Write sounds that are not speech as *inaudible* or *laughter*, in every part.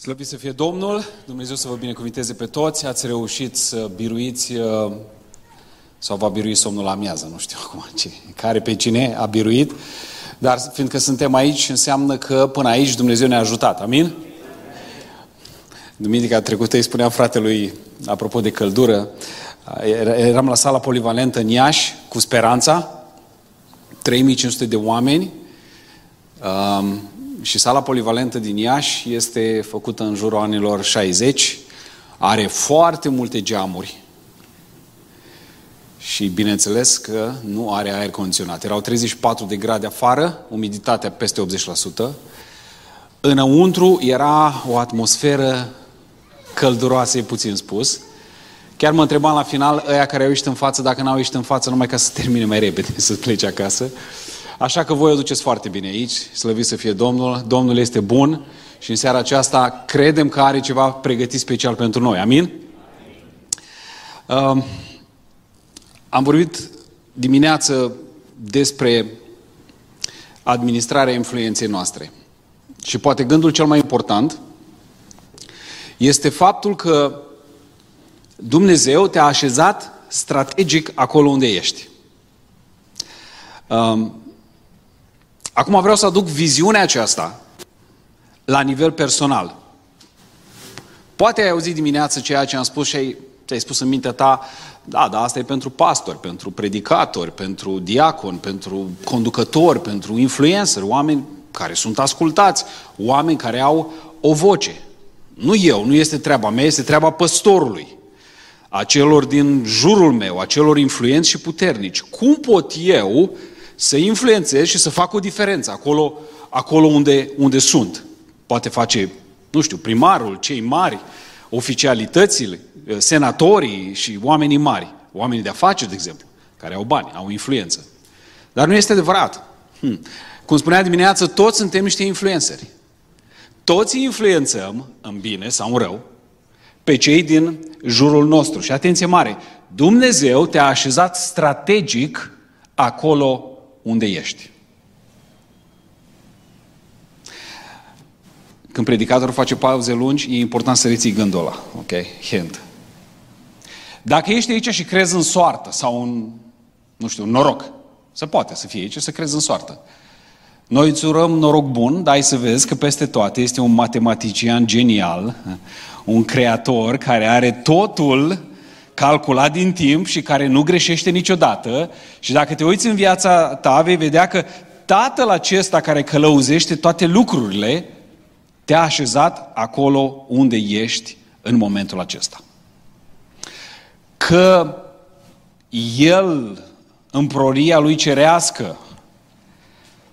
Slăvit să fie Domnul, Dumnezeu să vă binecuvinteze pe toți, ați reușit să biruiți uh, sau va birui somnul la amiază, nu știu acum ce, care pe cine a biruit, dar fiindcă suntem aici, înseamnă că până aici Dumnezeu ne-a ajutat, amin? Duminica trecută îi spuneam fratelui, apropo de căldură, eram la sala polivalentă în Iași cu Speranța, 3500 de oameni, um, și sala polivalentă din Iași este făcută în jurul anilor 60, are foarte multe geamuri și bineînțeles că nu are aer condiționat. Erau 34 de grade afară, umiditatea peste 80%. Înăuntru era o atmosferă călduroasă, e puțin spus. Chiar mă întrebam la final, ăia care au ieșit în față, dacă n-au ieșit în față, numai ca să termine mai repede, *laughs* să plece acasă. Așa că voi o duceți foarte bine aici, slăvit să fie Domnul, Domnul este bun și în seara aceasta credem că are ceva pregătit special pentru noi. Amin? Uh, am vorbit dimineață despre administrarea influenței noastre. Și poate gândul cel mai important este faptul că Dumnezeu te-a așezat strategic acolo unde ești. Um, Acum vreau să aduc viziunea aceasta la nivel personal. Poate ai auzit dimineață ceea ce am spus și ai, ți-ai spus în mintea ta, da, da, asta e pentru pastori, pentru predicatori, pentru diaconi, pentru conducători, pentru influencer, oameni care sunt ascultați, oameni care au o voce. Nu eu, nu este treaba mea, este treaba păstorului, a celor din jurul meu, a celor influenți și puternici. Cum pot eu să influențez și să fac o diferență acolo, acolo unde, unde sunt. Poate face, nu știu, primarul, cei mari, oficialitățile, senatorii și oamenii mari, oamenii de afaceri, de exemplu, care au bani, au influență. Dar nu este adevărat. Hm. Cum spunea dimineață, toți suntem niște influențări. Toți influențăm, în bine sau în rău, pe cei din jurul nostru. Și atenție mare, Dumnezeu te-a așezat strategic acolo unde ești. Când predicatorul face pauze lungi, e important să reții gândul ăla. Ok? Hint. Dacă ești aici și crezi în soartă sau în, nu știu, în noroc, se poate să fie aici să crezi în soartă. Noi îți urăm noroc bun, dar ai să vezi că peste toate este un matematician genial, un creator care are totul calculat din timp și care nu greșește niciodată. Și dacă te uiți în viața ta, vei vedea că Tatăl acesta care călăuzește toate lucrurile te-a așezat acolo unde ești în momentul acesta. Că El, în proria Lui cerească,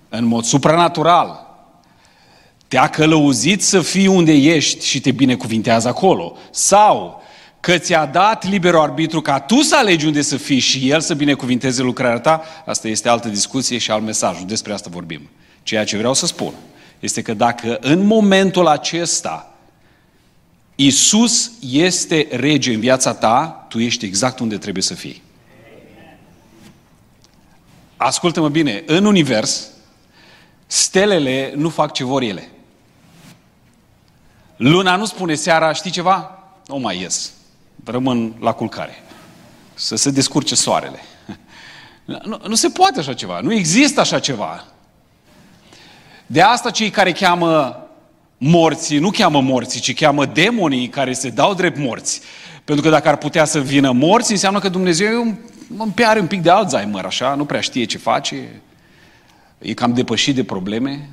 în mod supranatural, te-a călăuzit să fii unde ești și te binecuvintează acolo. Sau că ți-a dat liberul arbitru ca tu să alegi unde să fii și El să binecuvinteze lucrarea ta, asta este altă discuție și alt mesaj. Despre asta vorbim. Ceea ce vreau să spun este că dacă în momentul acesta Isus este rege în viața ta, tu ești exact unde trebuie să fii. Ascultă-mă bine, în univers, stelele nu fac ce vor ele. Luna nu spune seara, știi ceva? Nu mai ies rămân la culcare. Să se descurce soarele. Nu, nu se poate așa ceva. Nu există așa ceva. De asta cei care cheamă morții, nu cheamă morții, ci cheamă demonii care se dau drept morți. Pentru că dacă ar putea să vină morți, înseamnă că Dumnezeu e un, un are un pic de Alzheimer, așa, nu prea știe ce face, e cam depășit de probleme.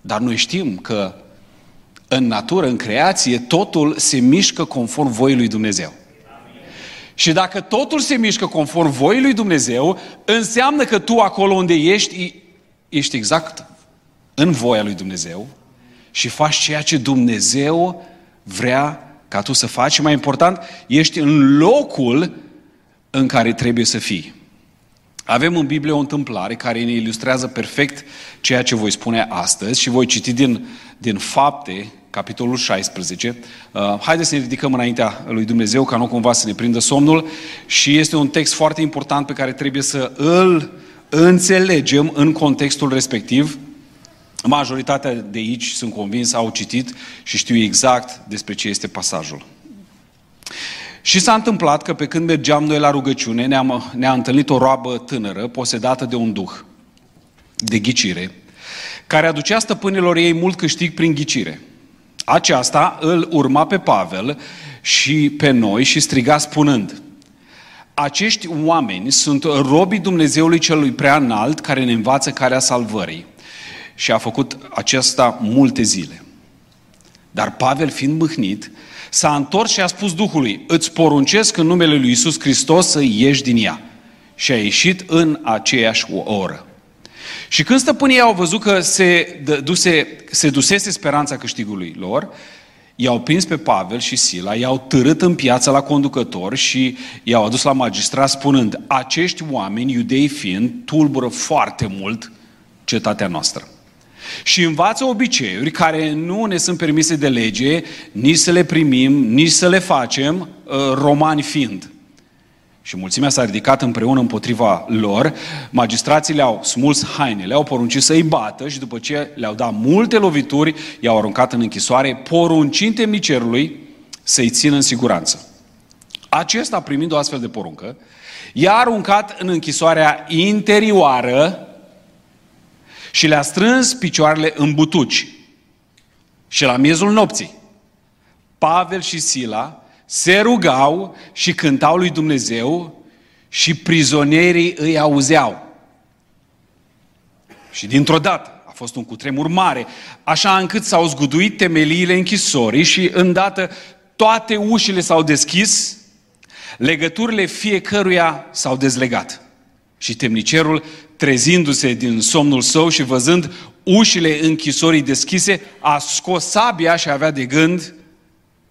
Dar noi știm că în natură, în creație, totul se mișcă conform voii lui Dumnezeu. Și dacă totul se mișcă conform voii lui Dumnezeu, înseamnă că tu acolo unde ești, ești exact în voia lui Dumnezeu și faci ceea ce Dumnezeu vrea ca tu să faci și mai important, ești în locul în care trebuie să fii. Avem în Biblie o întâmplare care ne ilustrează perfect ceea ce voi spune astăzi și voi citi din, din fapte, capitolul 16. Uh, haideți să ne ridicăm înaintea lui Dumnezeu ca nu cumva să ne prindă somnul și este un text foarte important pe care trebuie să îl înțelegem în contextul respectiv. Majoritatea de aici, sunt convins, au citit și știu exact despre ce este pasajul. Și s-a întâmplat că pe când mergeam noi la rugăciune, ne-am, ne-a întâlnit o roabă tânără, posedată de un duh de ghicire, care aducea stăpânilor ei mult câștig prin ghicire. Aceasta îl urma pe Pavel și pe noi și striga spunând, acești oameni sunt robii Dumnezeului celui prea înalt care ne învață calea salvării. Și a făcut acesta multe zile. Dar Pavel, fiind mâhnit, s-a întors și a spus Duhului, îți poruncesc în numele lui Isus Hristos să ieși din ea. Și a ieșit în aceeași oră. Și când stăpânii au văzut că se, duse, se dusese speranța câștigului lor, i-au prins pe Pavel și Sila, i-au târât în piață la conducător și i-au adus la magistrat spunând, acești oameni, iudei fiind, tulbură foarte mult cetatea noastră. Și învață obiceiuri care nu ne sunt permise de lege, nici să le primim, nici să le facem, uh, romani fiind. Și mulțimea s-a ridicat împreună împotriva lor, magistrații le-au smuls hainele, le-au poruncit să-i bată și după ce le-au dat multe lovituri, i-au aruncat în închisoare, poruncind temnicerului să-i țină în siguranță. Acesta, primind o astfel de poruncă, i-a aruncat în închisoarea interioară și le-a strâns picioarele în butuci. Și la miezul nopții, Pavel și Sila se rugau și cântau lui Dumnezeu și prizonierii îi auzeau. Și dintr-o dată a fost un cutremur mare, așa încât s-au zguduit temeliile închisorii și îndată toate ușile s-au deschis, legăturile fiecăruia s-au dezlegat. Și temnicerul, trezindu-se din somnul său și văzând ușile închisorii deschise, a scos sabia și avea de gând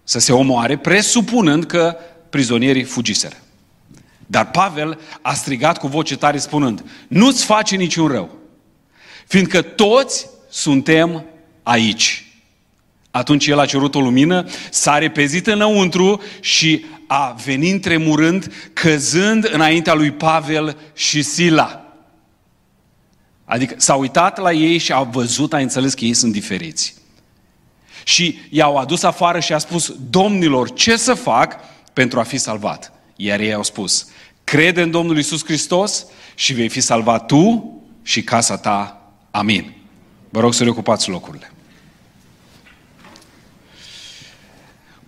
să se omoare, presupunând că prizonierii fugiseră. Dar Pavel a strigat cu voce tare spunând, nu-ți face niciun rău, fiindcă toți suntem aici. Atunci el a cerut o lumină, s-a repezit înăuntru și a venit tremurând, căzând înaintea lui Pavel și Sila. Adică s-a uitat la ei și a văzut, a înțeles că ei sunt diferiți. Și i-au adus afară și a spus, domnilor, ce să fac pentru a fi salvat? Iar ei au spus, crede în Domnul Isus Hristos și vei fi salvat tu și casa ta. Amin. Vă rog să reocupați locurile.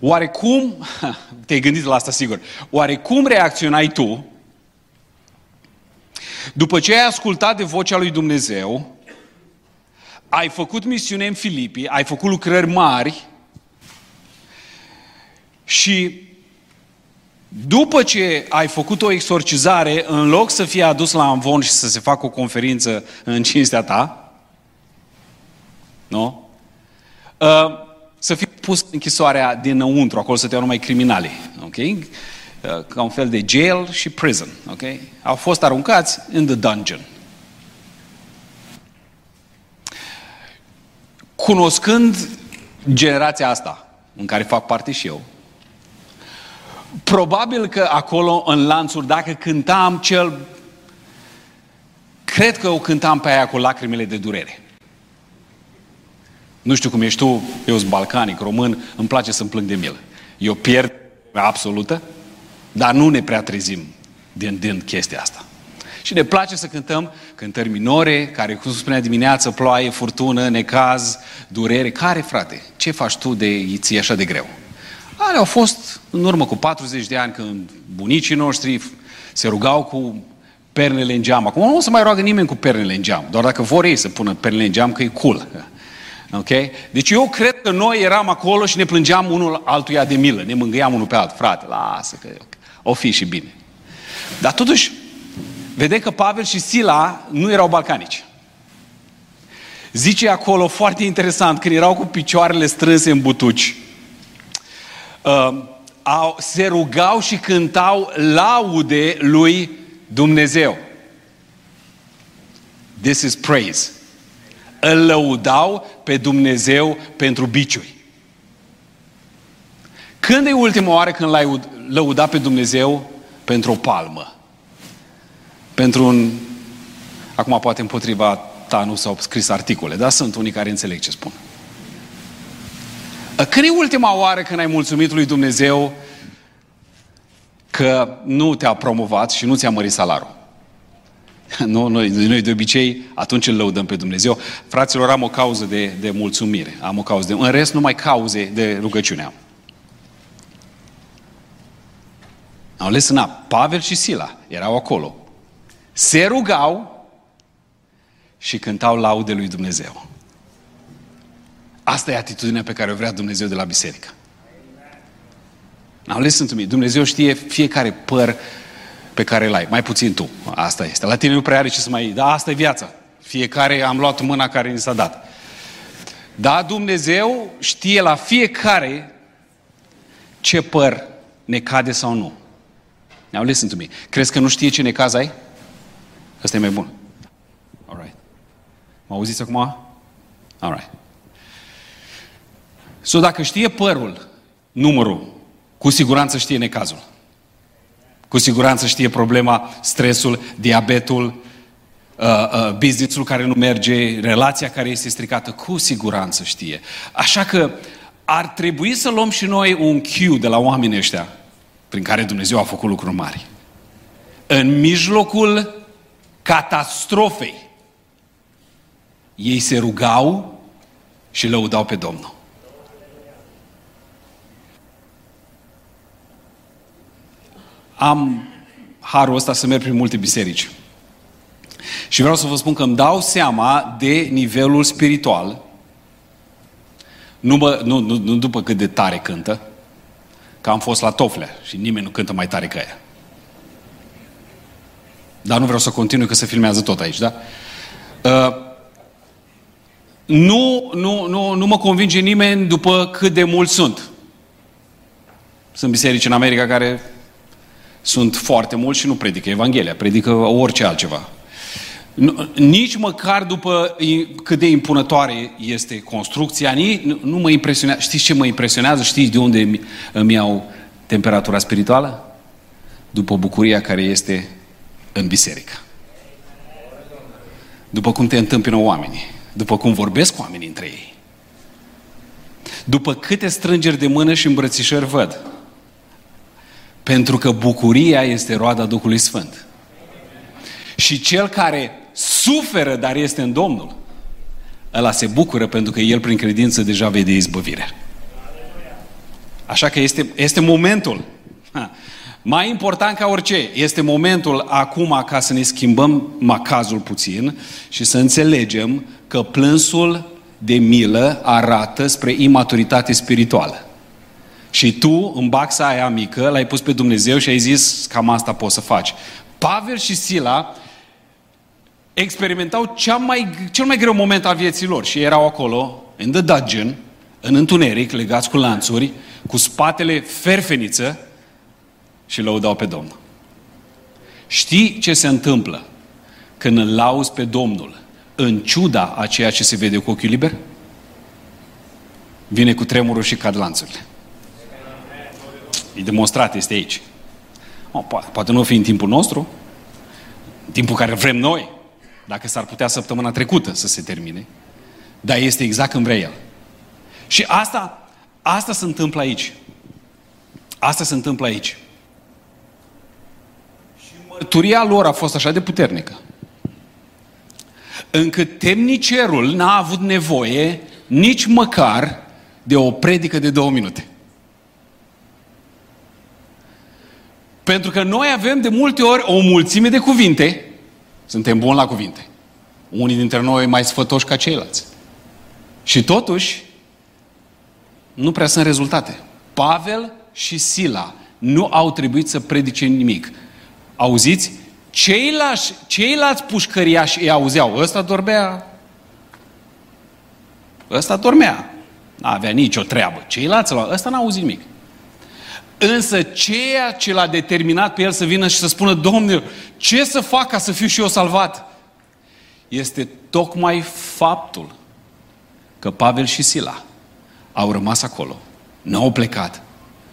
Oarecum, *laughs* te-ai gândit la asta sigur, oarecum reacționai tu după ce ai ascultat de vocea lui Dumnezeu ai făcut misiune în Filipii, ai făcut lucrări mari și după ce ai făcut o exorcizare, în loc să fie adus la Amvon și să se facă o conferință în cinstea ta, nu? Uh, să fie pus închisoarea dinăuntru, acolo să te iau numai criminali, ok? Uh, ca un fel de jail și prison, ok? Au fost aruncați in the dungeon. Cunoscând generația asta, în care fac parte și eu, probabil că acolo, în lanțuri, dacă cântam cel... Cred că o cântam pe aia cu lacrimile de durere. Nu știu cum ești tu, eu sunt balcanic, român, îmi place să-mi plâng de milă. Eu pierd absolută, dar nu ne prea trezim din, din chestia asta. Și ne place să cântăm cântări minore, care, cum spunea dimineață, ploaie, furtună, necaz, durere. Care, frate? Ce faci tu de ți așa de greu? Ale au fost în urmă cu 40 de ani când bunicii noștri se rugau cu pernele în geam. Acum nu o să mai roagă nimeni cu pernele în geam, doar dacă vor ei să pună pernele în geam, că e cool. Ok? Deci eu cred că noi eram acolo și ne plângeam unul altuia de milă, ne mângâiam unul pe altul. Frate, lasă că o fi și bine. Dar totuși, Vedem că Pavel și Sila nu erau balcanici. Zice acolo, foarte interesant, când erau cu picioarele strânse în butuci, uh, au, se rugau și cântau laude lui Dumnezeu. This is praise. Îl lăudau pe Dumnezeu pentru biciuri. Când e ultima oară când l-ai lăudat pe Dumnezeu pentru o palmă? Pentru un, acum poate împotriva captanul sau scris articole, dar sunt unii care înțeleg ce spun. Când e ultima oară când ai mulțumit lui Dumnezeu că nu te-a promovat și nu ți-a mărit salarul? *laughs* Nu, noi, noi de obicei atunci îl lăudăm pe Dumnezeu. Fraților, am o cauză de, de mulțumire. Am o cauză de... În rest, numai cauze de rugăciune am. Au ales în Pavel și Sila erau acolo. Se rugau și cântau laude lui Dumnezeu. Asta e atitudinea pe care o vrea Dumnezeu de la biserică. Now listen to me. Dumnezeu știe fiecare păr pe care îl ai. Mai puțin tu. Asta este. La tine nu prea are ce să mai iei. Dar asta e viața. Fiecare am luat mâna care ni s-a dat. Da, Dumnezeu știe la fiecare ce păr ne cade sau nu. Now listen to me. Crezi că nu știe ce necaz ai? Ăsta e mai bun. Alright. Mă auziți acum? Alright. So dacă știe părul, numărul, cu siguranță știe necazul. Cu siguranță știe problema, stresul, diabetul, uh, uh, businessul care nu merge, relația care este stricată, cu siguranță știe. Așa că ar trebui să luăm și noi un cue de la oamenii ăștia prin care Dumnezeu a făcut lucruri mari. În mijlocul catastrofei, ei se rugau și lăudau pe Domnul. Am harul ăsta să merg prin multe biserici. Și vreau să vă spun că îmi dau seama de nivelul spiritual, nu, bă, nu, nu, nu după cât de tare cântă, că am fost la Toflea și nimeni nu cântă mai tare ca ea. Dar nu vreau să continui că se filmează tot aici, da? Uh, nu, nu, nu, nu mă convinge nimeni după cât de mulți sunt. Sunt biserici în America care sunt foarte mulți și nu predică Evanghelia, predică orice altceva. Nici măcar după cât de impunătoare este construcția, nici, nu mă impresionează. Știți ce mă impresionează? Știți de unde îmi iau temperatura spirituală? După bucuria care este în biserică. După cum te întâmpină oamenii. După cum vorbesc cu oamenii între ei. După câte strângeri de mână și îmbrățișări văd. Pentru că bucuria este roada Duhului Sfânt. Și cel care suferă, dar este în Domnul, ăla se bucură pentru că el prin credință deja vede izbăvire. Așa că este, este momentul. Ha. Mai important ca orice, este momentul acum ca să ne schimbăm macazul puțin și să înțelegem că plânsul de milă arată spre imaturitate spirituală. Și tu, în baxa aia mică, l-ai pus pe Dumnezeu și ai zis, cam asta poți să faci. Pavel și Sila experimentau cea mai, cel mai greu moment al vieții lor și erau acolo, în the dungeon, în întuneric, legați cu lanțuri, cu spatele ferfeniță și lăudau pe Domnul. Știi ce se întâmplă când îl lauzi pe Domnul în ciuda a ceea ce se vede cu ochiul liber? Vine cu tremurul și cad lanțurile. E demonstrat, este aici. O, poate, poate nu fi în timpul nostru, în timpul care vrem noi, dacă s-ar putea săptămâna trecută să se termine, dar este exact când vrea El. Și asta, asta se întâmplă aici. Asta se întâmplă aici. Și mărturia lor a fost așa de puternică, încât temnicerul n-a avut nevoie nici măcar de o predică de două minute. Pentru că noi avem de multe ori o mulțime de cuvinte, suntem buni la cuvinte. Unii dintre noi mai sfătoși ca ceilalți. Și totuși, nu prea sunt rezultate. Pavel și Sila nu au trebuit să predice nimic. Auziți? Ceilalți, ceilalți pușcăriași îi auzeau. Ăsta dormea. Ăsta dormea. N-avea nicio treabă. Ceilalți, ăsta n-a auzit nimic. Însă ceea ce l-a determinat pe el să vină și să spună, Domnule, ce să fac ca să fiu și eu salvat? Este tocmai faptul că Pavel și Sila au rămas acolo. Nu au plecat.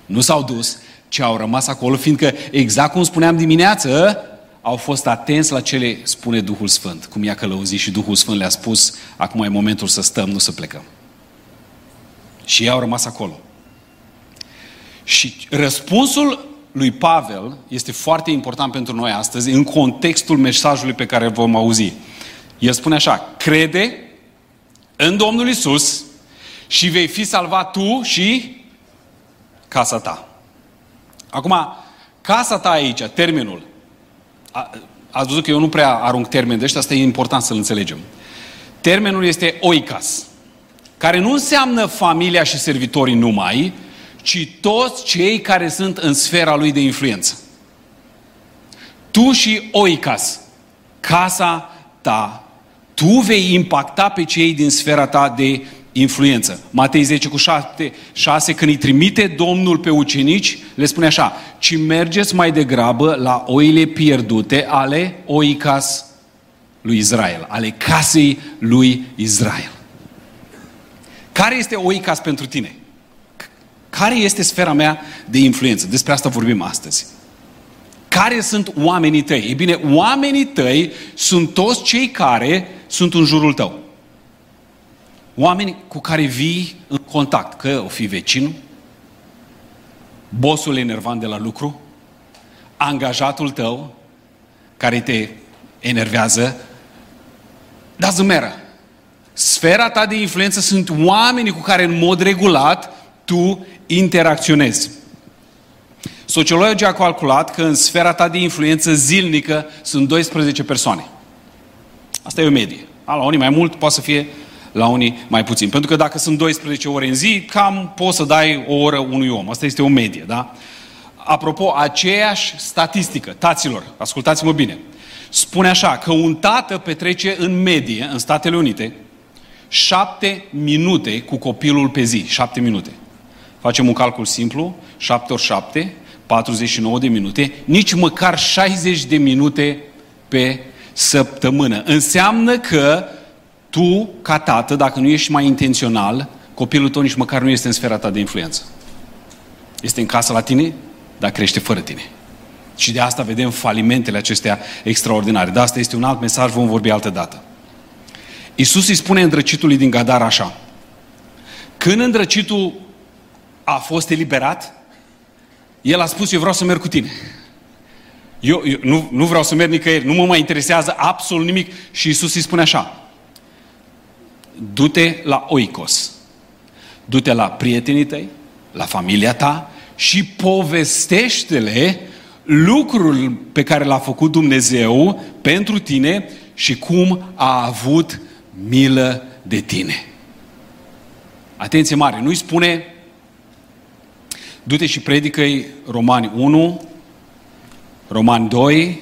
Nu s-au dus, ci au rămas acolo, fiindcă, exact cum spuneam dimineață, au fost atenți la ce le spune Duhul Sfânt, cum i-a călăuzit și Duhul Sfânt le-a spus, acum e momentul să stăm, nu să plecăm. Și ei au rămas acolo. Și răspunsul lui Pavel este foarte important pentru noi astăzi în contextul mesajului pe care îl vom auzi. El spune așa, crede în Domnul Isus și vei fi salvat tu și casa ta. Acum, casa ta aici, termenul, ați văzut că eu nu prea arunc termen de ăștia, asta e important să-l înțelegem. Termenul este oicas, care nu înseamnă familia și servitorii numai, ci toți cei care sunt în sfera lui de influență. Tu și oicas, casa ta, tu vei impacta pe cei din sfera ta de influență. Matei 10 cu 7, 6, când îi trimite Domnul pe ucenici, le spune așa, ci mergeți mai degrabă la oile pierdute ale oicas lui Israel, ale casei lui Israel. Care este oicas pentru tine? Care este sfera mea de influență? Despre asta vorbim astăzi. Care sunt oamenii tăi? Ei bine, oamenii tăi sunt toți cei care sunt în jurul tău. Oameni cu care vii în contact, că o fi vecinul, bosul enervant de la lucru, angajatul tău, care te enervează, doesn't matter. Sfera ta de influență sunt oamenii cu care în mod regulat tu interacționezi. Sociologii a calculat că în sfera ta de influență zilnică sunt 12 persoane. Asta e o medie. La unii mai mult, poate să fie la unii mai puțin. Pentru că dacă sunt 12 ore în zi, cam poți să dai o oră unui om. Asta este o medie, da? Apropo, aceeași statistică, taților, ascultați-mă bine, spune așa, că un tată petrece în medie, în Statele Unite, șapte minute cu copilul pe zi. Șapte minute. Facem un calcul simplu, 7 ori 7, 49 de minute, nici măcar 60 de minute pe săptămână. Înseamnă că tu, ca tată, dacă nu ești mai intențional, copilul tău nici măcar nu este în sfera ta de influență. Este în casă la tine, dar crește fără tine. Și de asta vedem falimentele acestea extraordinare. De asta este un alt mesaj, vom vorbi altă dată. Iisus îi spune îndrăcitului din Gadar așa. Când îndrăcitul a fost eliberat, el a spus, eu vreau să merg cu tine. Eu, eu nu, nu vreau să merg nicăieri, nu mă mai interesează absolut nimic. Și Iisus îi spune așa, du-te la oikos, du-te la prietenii tăi, la familia ta și povestește-le lucrul pe care l-a făcut Dumnezeu pentru tine și cum a avut milă de tine. Atenție mare, nu-i spune du-te și predică Romani 1, Romani 2,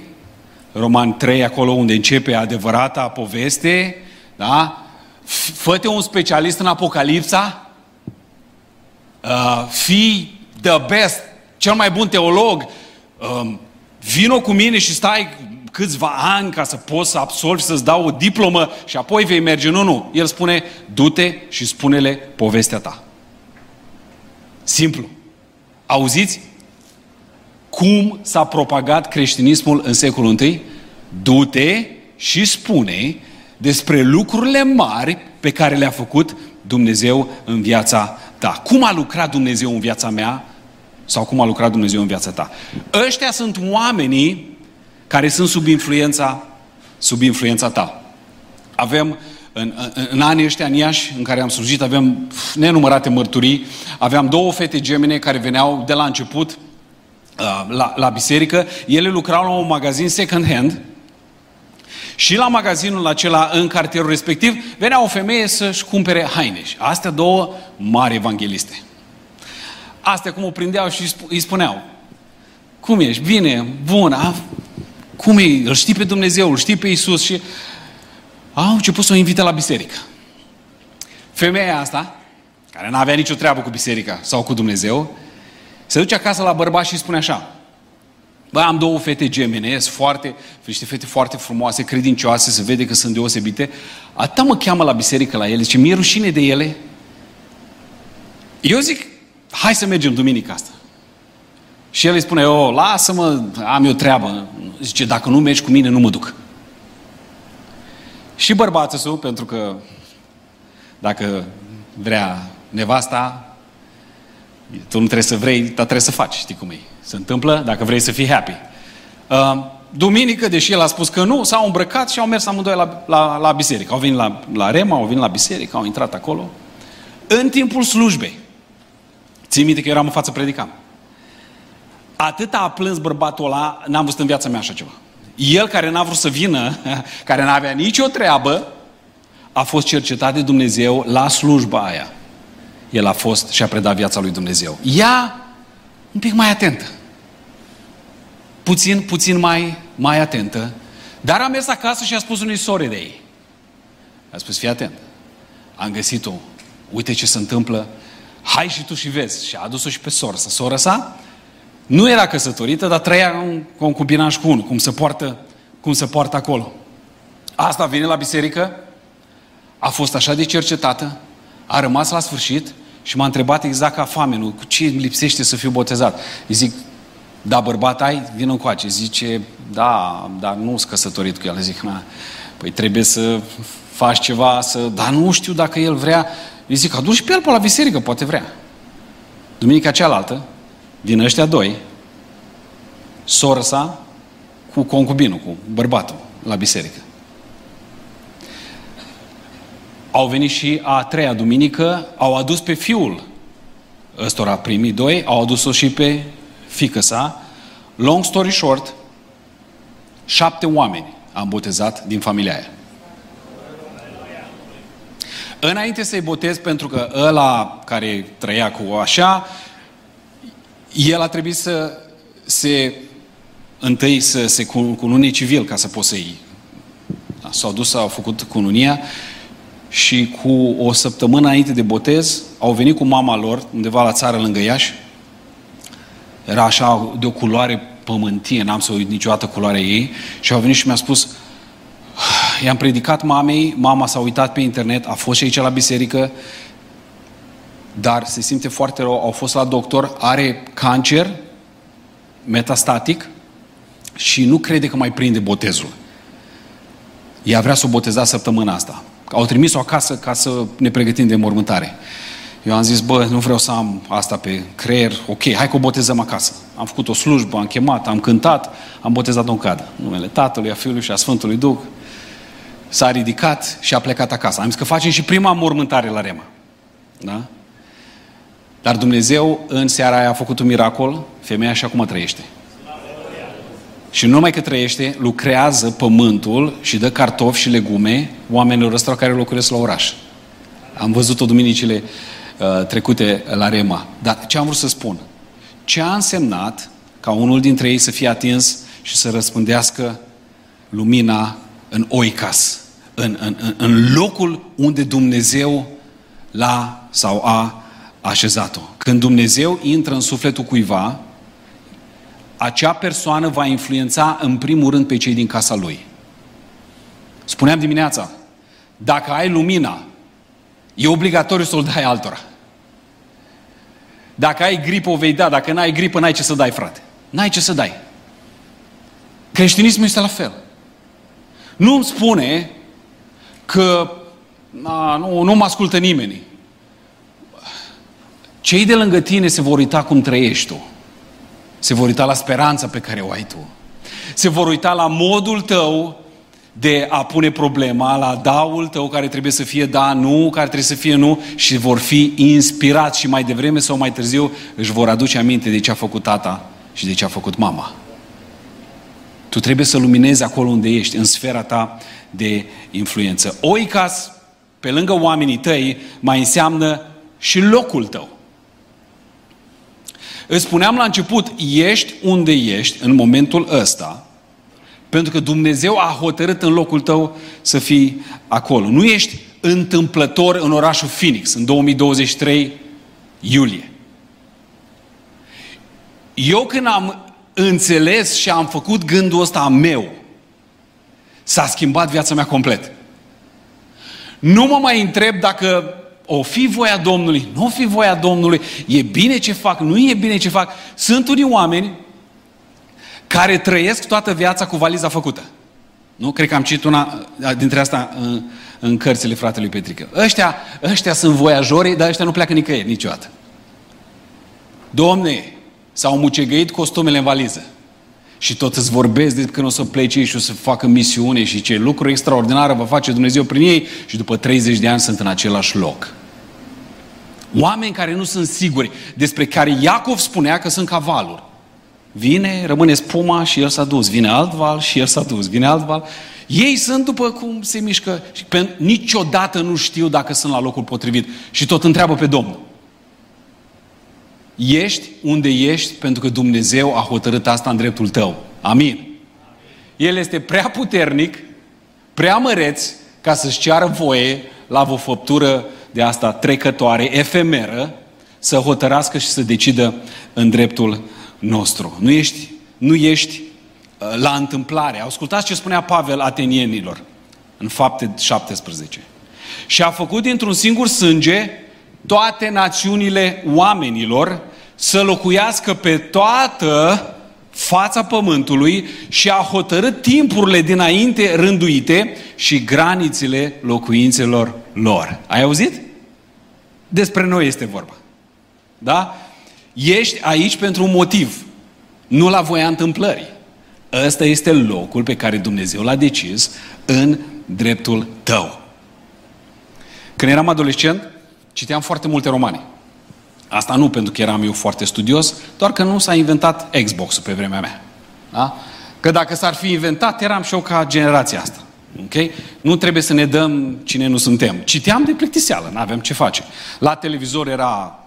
Romani 3, acolo unde începe adevărata poveste, da? Fă un specialist în Apocalipsa, uh, fii the best, cel mai bun teolog, uh, vino cu mine și stai câțiva ani ca să poți să absolvi, să-ți dau o diplomă și apoi vei merge. Nu, nu. El spune, du-te și spune-le povestea ta. Simplu. Auziți? Cum s-a propagat creștinismul în secolul I? Du-te și spune despre lucrurile mari pe care le-a făcut Dumnezeu în viața ta. Cum a lucrat Dumnezeu în viața mea sau cum a lucrat Dumnezeu în viața ta. Ăștia sunt oamenii care sunt sub influența, sub influența ta. Avem în, în, în anii ăștia în Iași, în care am slujit, avem nenumărate mărturii. Aveam două fete gemene care veneau de la început uh, la, la biserică. Ele lucrau la un magazin second hand și la magazinul acela, în cartierul respectiv, venea o femeie să-și cumpere haine. Astea două mari evangheliste. Astea cum o prindeau și îi spuneau, cum ești? Bine, bun, a, cum e? Îl știi pe Dumnezeu, îl știi pe Isus și au început să o invite la biserică. Femeia asta, care nu avea nicio treabă cu biserica sau cu Dumnezeu, se duce acasă la bărbat și îi spune așa, Bă, am două fete gemene, sunt foarte, niște fete foarte frumoase, credincioase, se vede că sunt deosebite. Atâta mă cheamă la biserică la ele, zice, mi-e rușine de ele. Eu zic, hai să mergem duminica asta. Și el îi spune, o, lasă-mă, am eu treabă. Zice, dacă nu mergi cu mine, nu mă duc. Și bărbatul, pentru că dacă vrea nevasta, tu nu trebuie să vrei, dar trebuie să faci, știi cum e. Se întâmplă dacă vrei să fii happy. Uh, duminică, deși el a spus că nu, s-au îmbrăcat și au mers amândoi la, la, la biserică. Au venit la, la Rema, au venit la biserică, au intrat acolo. În timpul slujbei, țin minte că eram în față predicam. Atât a plâns bărbatul ăla, n-am văzut în viața mea așa ceva. El care n-a vrut să vină, *laughs* care n-avea nicio treabă, a fost cercetat de Dumnezeu la slujba aia. El a fost și a predat viața lui Dumnezeu. Ea, un pic mai atentă. Puțin, puțin mai, mai atentă. Dar a mers acasă și a spus unui sore de ei. A spus, fii atent. Am găsit-o. Uite ce se întâmplă. Hai și tu și vezi. Și a adus-o și pe soră sa. Sora sa nu era căsătorită, dar trăia în concubinaj cu unul. Cum se poartă, cum se poartă acolo. Asta a venit la biserică, a fost așa de cercetată, a rămas la sfârșit și m-a întrebat exact ca famenul, cu ce lipsește să fiu botezat. Îi zic, da, bărbat ai? Vină încoace. Zice, da, dar nu sunt căsătorit cu el. Zic, na, păi trebuie să faci ceva, să... Dar nu știu dacă el vrea. Îi zic, aduci pe el pe la biserică, poate vrea. Duminica cealaltă, din ăștia doi, sora sa cu concubinul, cu bărbatul, la biserică. Au venit și a treia duminică, au adus pe fiul ăstora primii doi, au adus-o și pe fică sa. Long story short, șapte oameni am botezat din familia aia. Înainte să-i botez, pentru că ăla care trăia cu așa, el a trebuit să se întâi să se cunune civil ca să poți să iei. Da, s-au dus, au făcut cununia și cu o săptămână înainte de botez au venit cu mama lor undeva la țară lângă Iași. Era așa de o culoare pământie, n-am să uit niciodată culoarea ei și au venit și mi-a spus i-am predicat mamei, mama s-a uitat pe internet, a fost și aici la biserică, dar se simte foarte rău, au fost la doctor, are cancer metastatic și nu crede că mai prinde botezul. Ea vrea să o boteza săptămâna asta. Au trimis-o acasă ca să ne pregătim de mormântare. Eu am zis, bă, nu vreau să am asta pe creier, ok, hai că o botezăm acasă. Am făcut o slujbă, am chemat, am cântat, am botezat-o în cadă. Numele Tatălui, a Fiului și a Sfântului Duh. S-a ridicat și a plecat acasă. Am zis că facem și prima mormântare la Rema. Da? Dar Dumnezeu în seara aia a făcut un miracol, femeia și acum trăiește. Și nu numai că trăiește, lucrează pământul și dă cartofi și legume oamenilor ăstora care locuiesc la oraș. Am văzut-o duminicile uh, trecute la Rema. Dar ce am vrut să spun? Ce a însemnat ca unul dintre ei să fie atins și să răspândească lumina în oicas, în, în, în locul unde Dumnezeu l-a sau a așezat-o. Când Dumnezeu intră în sufletul cuiva, acea persoană va influența în primul rând pe cei din casa lui. Spuneam dimineața, dacă ai lumina, e obligatoriu să o dai altora. Dacă ai gripă, o vei da. Dacă n-ai gripă, n-ai ce să dai, frate. N-ai ce să dai. Creștinismul este la fel. Nu îmi spune că na, nu, nu mă ascultă nimeni. Cei de lângă tine se vor uita cum trăiești tu. Se vor uita la speranța pe care o ai tu. Se vor uita la modul tău de a pune problema, la daul tău care trebuie să fie da, nu, care trebuie să fie nu și vor fi inspirați și mai devreme sau mai târziu își vor aduce aminte de ce a făcut tata și de ce a făcut mama. Tu trebuie să luminezi acolo unde ești, în sfera ta de influență. Oicas, pe lângă oamenii tăi, mai înseamnă și locul tău. Îți spuneam la început, ești unde ești în momentul ăsta, pentru că Dumnezeu a hotărât în locul tău să fii acolo. Nu ești întâmplător în orașul Phoenix în 2023 iulie. Eu când am înțeles și am făcut gândul ăsta a meu, s-a schimbat viața mea complet. Nu mă mai întreb dacă o fi voia Domnului, nu o fi voia Domnului, e bine ce fac, nu e bine ce fac. Sunt unii oameni care trăiesc toată viața cu valiza făcută. Nu? Cred că am citit una dintre asta în, în cărțile fratelui Petrică. Ăștia, ăștia sunt voiajori, dar ăștia nu pleacă nicăieri niciodată. Domne, s-au mucegăit costumele în valiză. Și tot îți vorbesc de când o să plece și o să facă misiune și ce lucru extraordinar va face Dumnezeu prin ei și după 30 de ani sunt în același loc. Oameni care nu sunt siguri, despre care Iacov spunea că sunt cavaluri. Vine, rămâne spuma și el s-a dus. Vine alt val și el s-a dus. Vine alt val. Ei sunt după cum se mișcă și pe, niciodată nu știu dacă sunt la locul potrivit. Și tot întreabă pe Domnul. Ești unde ești pentru că Dumnezeu a hotărât asta în dreptul tău. Amin. El este prea puternic, prea măreț ca să-și ceară voie la o făptură de asta trecătoare, efemeră, să hotărască și să decidă în dreptul nostru. Nu ești, nu ești uh, la întâmplare. Ascultați ce spunea Pavel atenienilor în fapte 17. Și a făcut dintr-un singur sânge toate națiunile oamenilor să locuiască pe toată fața pământului și a hotărât timpurile dinainte rânduite și granițele locuințelor lor. Ai auzit? Despre noi este vorba. Da? Ești aici pentru un motiv, nu la voia întâmplării. Ăsta este locul pe care Dumnezeu l-a decis în dreptul tău. Când eram adolescent, citeam foarte multe romane. Asta nu pentru că eram eu foarte studios, doar că nu s-a inventat Xbox-ul pe vremea mea. Da? Că dacă s-ar fi inventat, eram și eu ca generația asta. Okay? Nu trebuie să ne dăm cine nu suntem. Citeam de plictiseală, nu avem ce face. La televizor era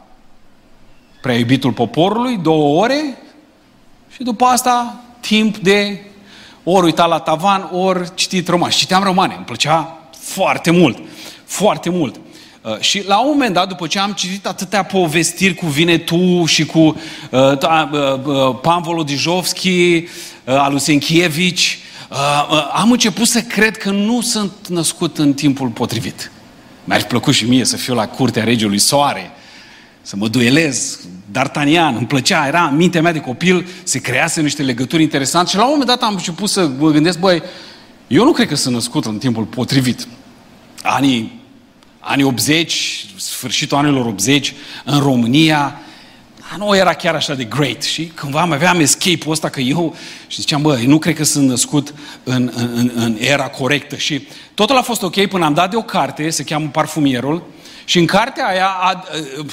prea iubitul poporului, două ore, și după asta timp de ori uitat la tavan, ori citit romani. Citeam romane, îmi plăcea foarte mult, foarte mult. Uh, și la un moment dat, după ce am citit atâtea povestiri cu Vinetu și cu uh, uh, uh, Pan Volodijovski, uh, Alusenchievici, uh, uh, am început să cred că nu sunt născut în timpul potrivit. Mi-ar plăcut și mie să fiu la curtea regiului Soare, să mă duelez, D'Artagnan, îmi plăcea, era în mintea mea de copil, se crease niște legături interesante și la un moment dat am început să mă gândesc, băi, eu nu cred că sunt născut în timpul potrivit. Anii, anii 80, sfârșitul anilor 80, în România, nu era chiar așa de great. Și cândva mai aveam escape-ul ăsta că eu, și ziceam, bă, nu cred că sunt născut în, în, în era corectă. Și totul a fost ok până am dat de o carte, se cheamă Parfumierul, și în cartea aia a,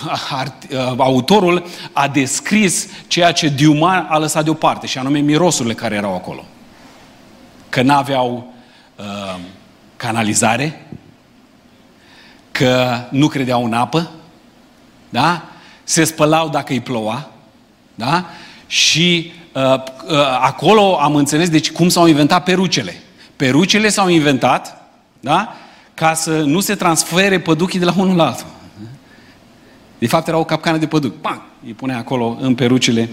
a, a, autorul a descris ceea ce Diuma a lăsat deoparte, și anume mirosurile care erau acolo. Că n-aveau uh, canalizare, că nu credeau în apă, da? se spălau dacă îi ploua, da? și uh, uh, acolo am înțeles deci cum s-au inventat perucele. Perucele s-au inventat, da? ca să nu se transfere păduchii de la unul la altul. De fapt, era o capcană de păduc. Bang! Îi punea acolo în perucile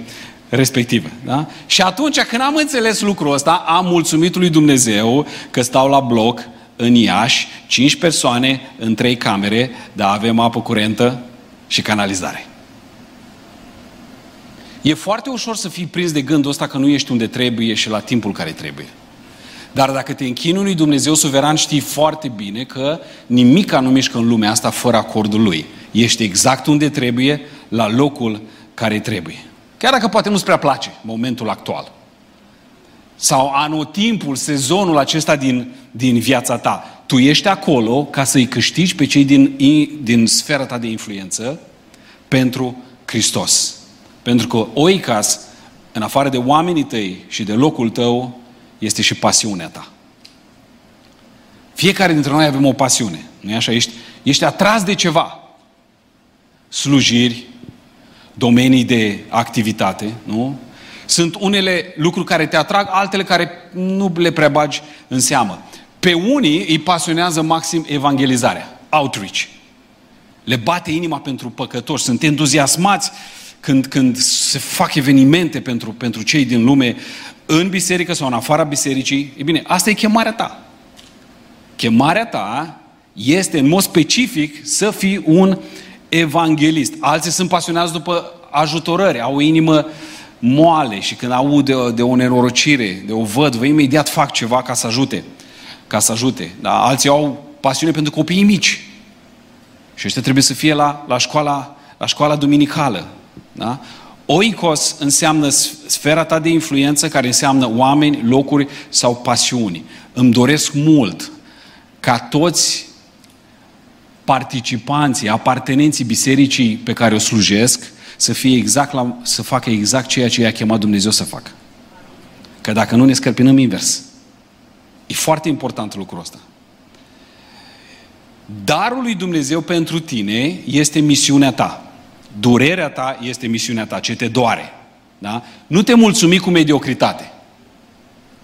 respective. Da? Și atunci când am înțeles lucrul ăsta, am mulțumit lui Dumnezeu că stau la bloc în Iași, cinci persoane în trei camere, dar avem apă curentă și canalizare. E foarte ușor să fii prins de gândul ăsta că nu ești unde trebuie și la timpul care trebuie. Dar dacă te închini unui Dumnezeu suveran, știi foarte bine că nimic nu mișcă în lumea asta fără acordul Lui. Ești exact unde trebuie, la locul care trebuie. Chiar dacă poate nu-ți prea place momentul actual. Sau anotimpul, sezonul acesta din, din viața ta. Tu ești acolo ca să-i câștigi pe cei din, din sfera ta de influență pentru Hristos. Pentru că oicas, în afară de oamenii tăi și de locul tău, este și pasiunea ta. Fiecare dintre noi avem o pasiune. nu e așa? Ești, ești atras de ceva. Slujiri, domenii de activitate, nu? Sunt unele lucruri care te atrag, altele care nu le prea bagi în seamă. Pe unii îi pasionează maxim evangelizarea, outreach. Le bate inima pentru păcătoși, sunt entuziasmați când, când se fac evenimente pentru, pentru cei din lume în biserică sau în afara bisericii, e bine, asta e chemarea ta. Chemarea ta este în mod specific să fii un evanghelist. Alții sunt pasionați după ajutorări, au o inimă moale și când aud de, de o nenorocire, de o vădvă, imediat fac ceva ca să ajute. Ca să ajute. Da? Alții au pasiune pentru copiii mici. Și ăștia trebuie să fie la, la, școala, la școala duminicală. Da? Oikos înseamnă sfera ta de influență, care înseamnă oameni, locuri sau pasiuni. Îmi doresc mult ca toți participanții, apartenenții bisericii pe care o slujesc, să, fie exact la, să facă exact ceea ce i-a chemat Dumnezeu să facă. Că dacă nu ne scărpinăm invers. E foarte important lucrul ăsta. Darul lui Dumnezeu pentru tine este misiunea ta. Durerea ta este misiunea ta, ce te doare. Da? Nu te mulțumi cu mediocritate,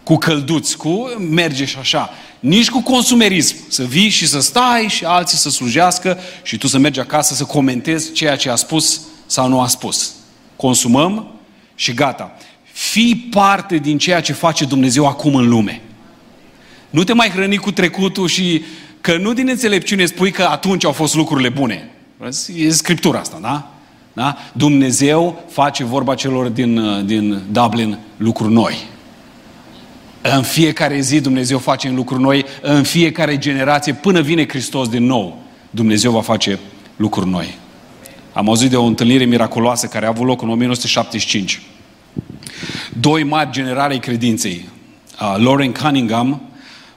cu călduți, cu merge și așa. Nici cu consumerism. Să vii și să stai și alții să slujească și tu să mergi acasă să comentezi ceea ce a spus sau nu a spus. Consumăm și gata. Fii parte din ceea ce face Dumnezeu acum în lume. Nu te mai hrăni cu trecutul și că nu din înțelepciune spui că atunci au fost lucrurile bune. E scriptura asta, da? da? Dumnezeu face vorba celor din, din Dublin lucruri noi. În fiecare zi Dumnezeu face în lucruri noi, în fiecare generație, până vine Hristos din nou, Dumnezeu va face lucruri noi. Am auzit de o întâlnire miraculoasă care a avut loc în 1975. Doi mari generali ai credinței, uh, Lauren Cunningham,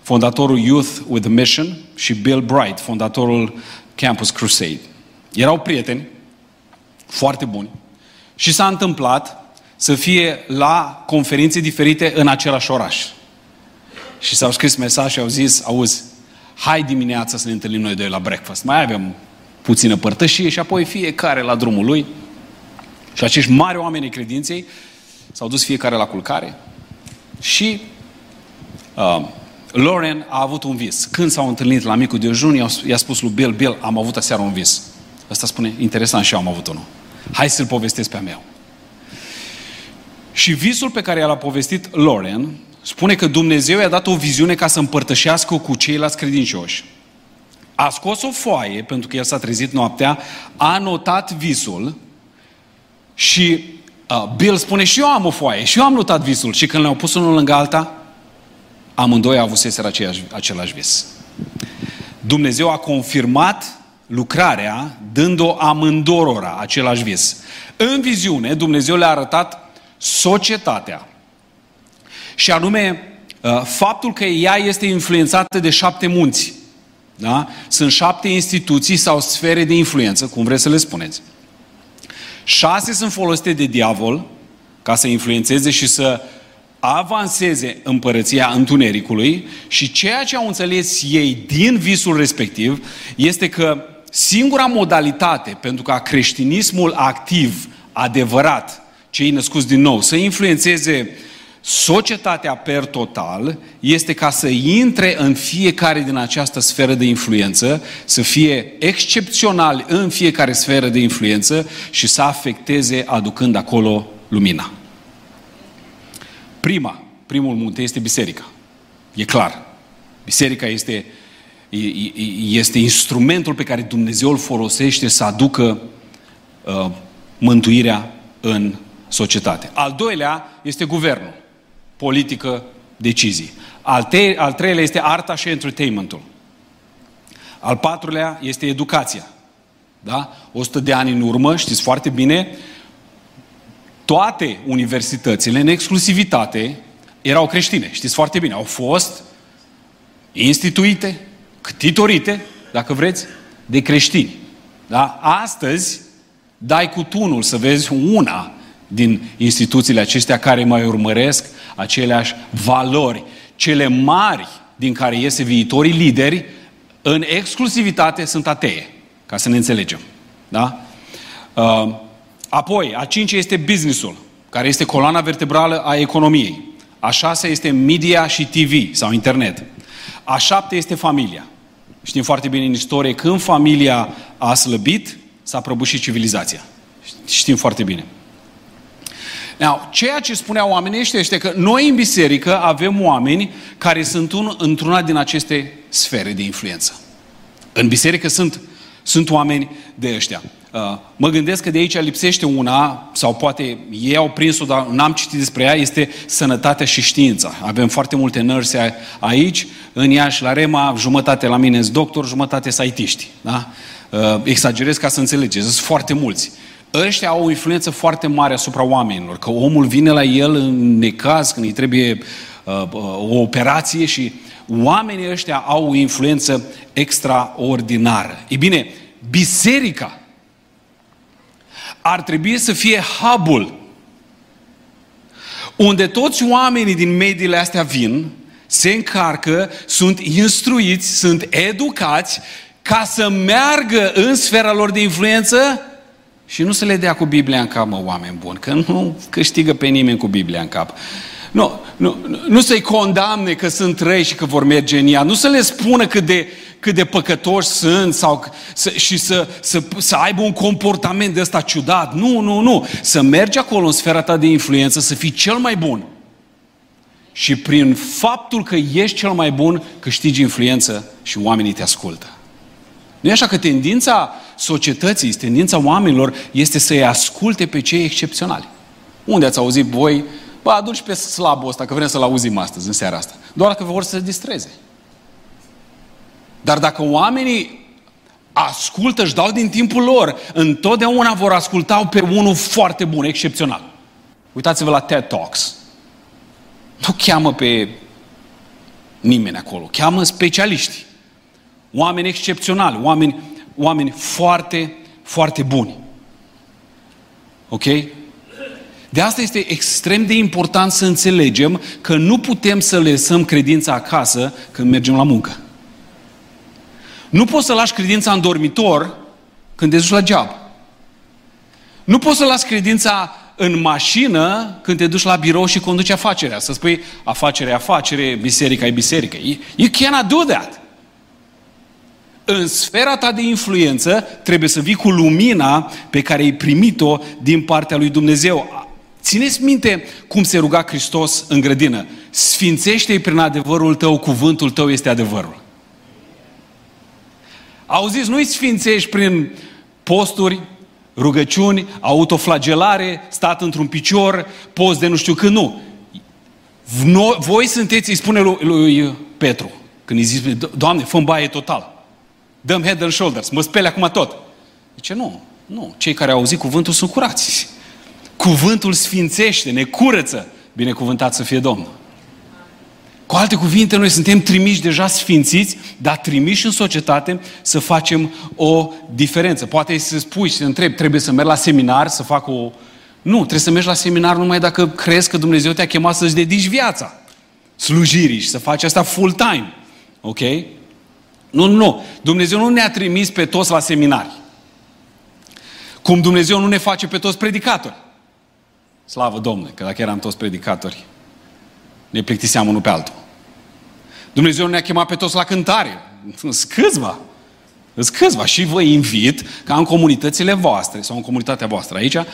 fondatorul Youth with a Mission, și Bill Bright, fondatorul Campus Crusade. Erau prieteni foarte buni și s-a întâmplat să fie la conferințe diferite în același oraș. Și s-au scris mesaj și au zis, auzi, hai dimineața să ne întâlnim noi doi la breakfast. Mai avem puțină părtășie și apoi fiecare la drumul lui. Și acești mari oameni credinței s-au dus fiecare la culcare și uh, Lauren a avut un vis. Când s-au întâlnit la micul dejun, i-a spus lui Bill, Bill, am avut aseară un vis. Ăsta spune, interesant și eu am avut unul. Hai să-l povestesc pe-a meu. Și visul pe care l-a povestit Lauren spune că Dumnezeu i-a dat o viziune ca să împărtășească cu ceilalți credincioși. A scos o foaie, pentru că el s-a trezit noaptea, a notat visul și uh, Bill spune și eu am o foaie, și eu am notat visul. Și când le-au pus unul lângă alta, amândoi avuseseră aceeași, același vis. Dumnezeu a confirmat lucrarea dând-o amândorora același vis. În viziune, Dumnezeu le-a arătat societatea. Și anume, uh, faptul că ea este influențată de șapte munți. Da? Sunt șapte instituții sau sfere de influență, cum vreți să le spuneți. Șase sunt folosite de diavol ca să influențeze și să avanseze împărăția întunericului și ceea ce au înțeles ei din visul respectiv este că singura modalitate pentru ca creștinismul activ, adevărat, cei născuți din nou, să influențeze societatea per total este ca să intre în fiecare din această sferă de influență, să fie excepțional în fiecare sferă de influență și să afecteze aducând acolo lumina. Prima, primul munte este biserica. E clar. Biserica este, este instrumentul pe care Dumnezeu îl folosește să aducă uh, mântuirea în societate. Al doilea este guvernul, politică, decizii. Al, te- al treilea este arta și entertainmentul. Al patrulea este educația. Da? 100 de ani în urmă, știți foarte bine, toate universitățile, în exclusivitate, erau creștine. Știți foarte bine, au fost instituite, ctitorite, dacă vreți, de creștini. Da? Astăzi, dai cu tunul să vezi una din instituțiile acestea care mai urmăresc aceleași valori. Cele mari din care iese viitorii lideri, în exclusivitate sunt atee, ca să ne înțelegem. Da? Uh, Apoi, a cincea este businessul, care este coloana vertebrală a economiei. A șasea este media și TV sau internet. A șapte este familia. Știm foarte bine în istorie, când familia a slăbit, s-a prăbușit civilizația. Știm foarte bine. Now, ceea ce spuneau oamenii ăștia este că noi în biserică avem oameni care sunt un, într-una din aceste sfere de influență. În biserică sunt, sunt oameni de ăștia. Uh, mă gândesc că de aici lipsește una, sau poate ei au prins-o, dar n-am citit despre ea, este sănătatea și știința. Avem foarte multe nărse aici, în Iași, la Rema, jumătate la mine sunt doctor, jumătate sunt aitiști. Da? Uh, exagerez ca să înțelegeți, sunt foarte mulți. Ăștia au o influență foarte mare asupra oamenilor, că omul vine la el în necaz, când îi trebuie uh, o operație și oamenii ăștia au o influență extraordinară. E bine, biserica ar trebui să fie hubul unde toți oamenii din mediile astea vin, se încarcă, sunt instruiți, sunt educați ca să meargă în sfera lor de influență și nu să le dea cu Biblia în cap, mă, oameni buni, că nu câștigă pe nimeni cu Biblia în cap. Nu, nu, nu să-i condamne că sunt răi și că vor merge în ea. Nu să le spună cât de, cât de păcătoși sunt sau, să, și să, să, să aibă un comportament de ăsta ciudat. Nu, nu, nu. Să mergi acolo în sfera ta de influență, să fii cel mai bun. Și prin faptul că ești cel mai bun, câștigi influență și oamenii te ascultă. Nu e așa că tendința societății, tendința oamenilor este să-i asculte pe cei excepționali. Unde ați auzit voi Bă, aduci pe slabul ăsta, că vrem să-l auzim astăzi, în seara asta. Doar că vor să se distreze. Dar dacă oamenii ascultă, își dau din timpul lor, întotdeauna vor asculta pe unul foarte bun, excepțional. Uitați-vă la TED Talks. Nu cheamă pe nimeni acolo, cheamă specialiști. Oameni excepționali, oameni, oameni foarte, foarte buni. Ok? De asta este extrem de important să înțelegem că nu putem să lăsăm credința acasă când mergem la muncă. Nu poți să lași credința în dormitor când te duci la job. Nu poți să lași credința în mașină când te duci la birou și conduci afacerea. Să spui afacere, afacere, biserica e biserică. You cannot do that. În sfera ta de influență trebuie să vii cu lumina pe care ai primit-o din partea lui Dumnezeu. Țineți minte cum se ruga Hristos în grădină. Sfințește-i prin adevărul tău, cuvântul tău este adevărul. Auziți, nu-i sfințești prin posturi, rugăciuni, autoflagelare, stat într-un picior, post de nu știu când, nu. Voi sunteți, îi spune lui, lui Petru, când îi zice, Doamne, fă baie total. Dăm head and shoulders, mă spele acum tot. Zice, nu, nu, cei care au auzit cuvântul sunt curați. Cuvântul sfințește, ne curăță. Binecuvântat să fie Domnul. Cu alte cuvinte, noi suntem trimiși deja sfințiți, dar trimiși în societate să facem o diferență. Poate să spui și să întrebi, trebuie să merg la seminar, să fac o... Nu, trebuie să mergi la seminar numai dacă crezi că Dumnezeu te-a chemat să-ți dedici viața slujirii și să faci asta full time. Ok? Nu, nu. Dumnezeu nu ne-a trimis pe toți la seminari. Cum Dumnezeu nu ne face pe toți predicatori. Slavă Domnului, că dacă eram toți predicatori, ne plictiseam unul pe altul. Dumnezeu ne-a chemat pe toți la cântare. Scâzva. Scâzva. Și vă invit ca în comunitățile voastre sau în comunitatea voastră aici, uh,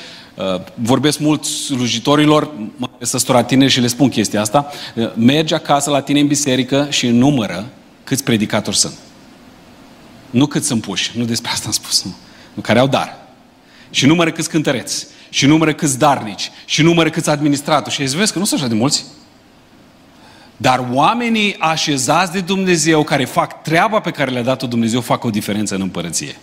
vorbesc mult slujitorilor, mă săstura tineri și le spun chestia asta, uh, mergi acasă la tine în biserică și numără câți predicatori sunt. Nu cât sunt puși, nu despre asta am spus, nu. nu care au dar. Și numără câți cântăreți și numără câți darnici, și numără câți administratori. Și vezi că nu sunt așa de mulți. Dar oamenii așezați de Dumnezeu, care fac treaba pe care le-a dat-o Dumnezeu, fac o diferență în împărăție.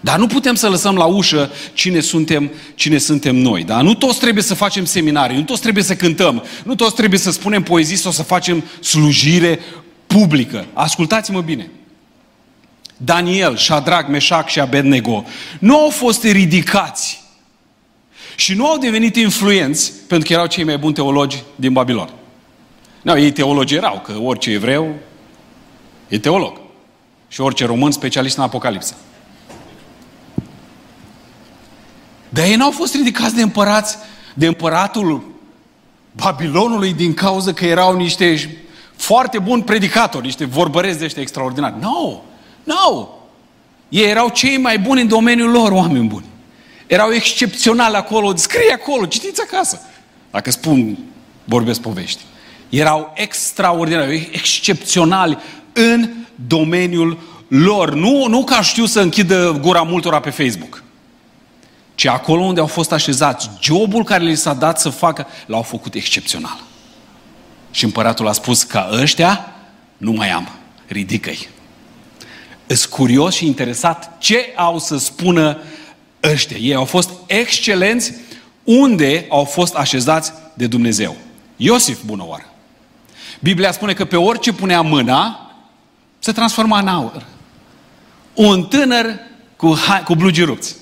Dar nu putem să lăsăm la ușă cine suntem, cine suntem noi. Da? Nu toți trebuie să facem seminarii, nu toți trebuie să cântăm, nu toți trebuie să spunem poezii sau să facem slujire publică. Ascultați-mă bine. Daniel, Shadrach, Meșac și Abednego nu au fost ridicați și nu au devenit influenți pentru că erau cei mai buni teologi din Babilon. Nu, ei teologi erau, că orice evreu e teolog. Și orice român specialist în Apocalipsă. Dar ei n-au fost ridicați de împărați, de împăratul Babilonului din cauza că erau niște foarte buni predicatori, niște vorbăreți de ăștia extraordinari. Nu! No, nu! No. Ei erau cei mai buni în domeniul lor, oameni buni. Erau excepționali acolo, scrie acolo, citiți acasă. Dacă spun, vorbesc povești. Erau extraordinari, excepționali în domeniul lor, nu, nu că știu să închidă gura multora pe Facebook, ci acolo unde au fost așezați, jobul care li s-a dat să facă, l-au făcut excepțional. Și împăratul a spus că ăștia nu mai am, ridică-i. Îs curios și interesat ce au să spună ăștia. Ei au fost excelenți unde au fost așezați de Dumnezeu. Iosif, bună oară! Biblia spune că pe orice punea mâna, se transforma în aur. Un tânăr cu, ha- cu blugi rupți.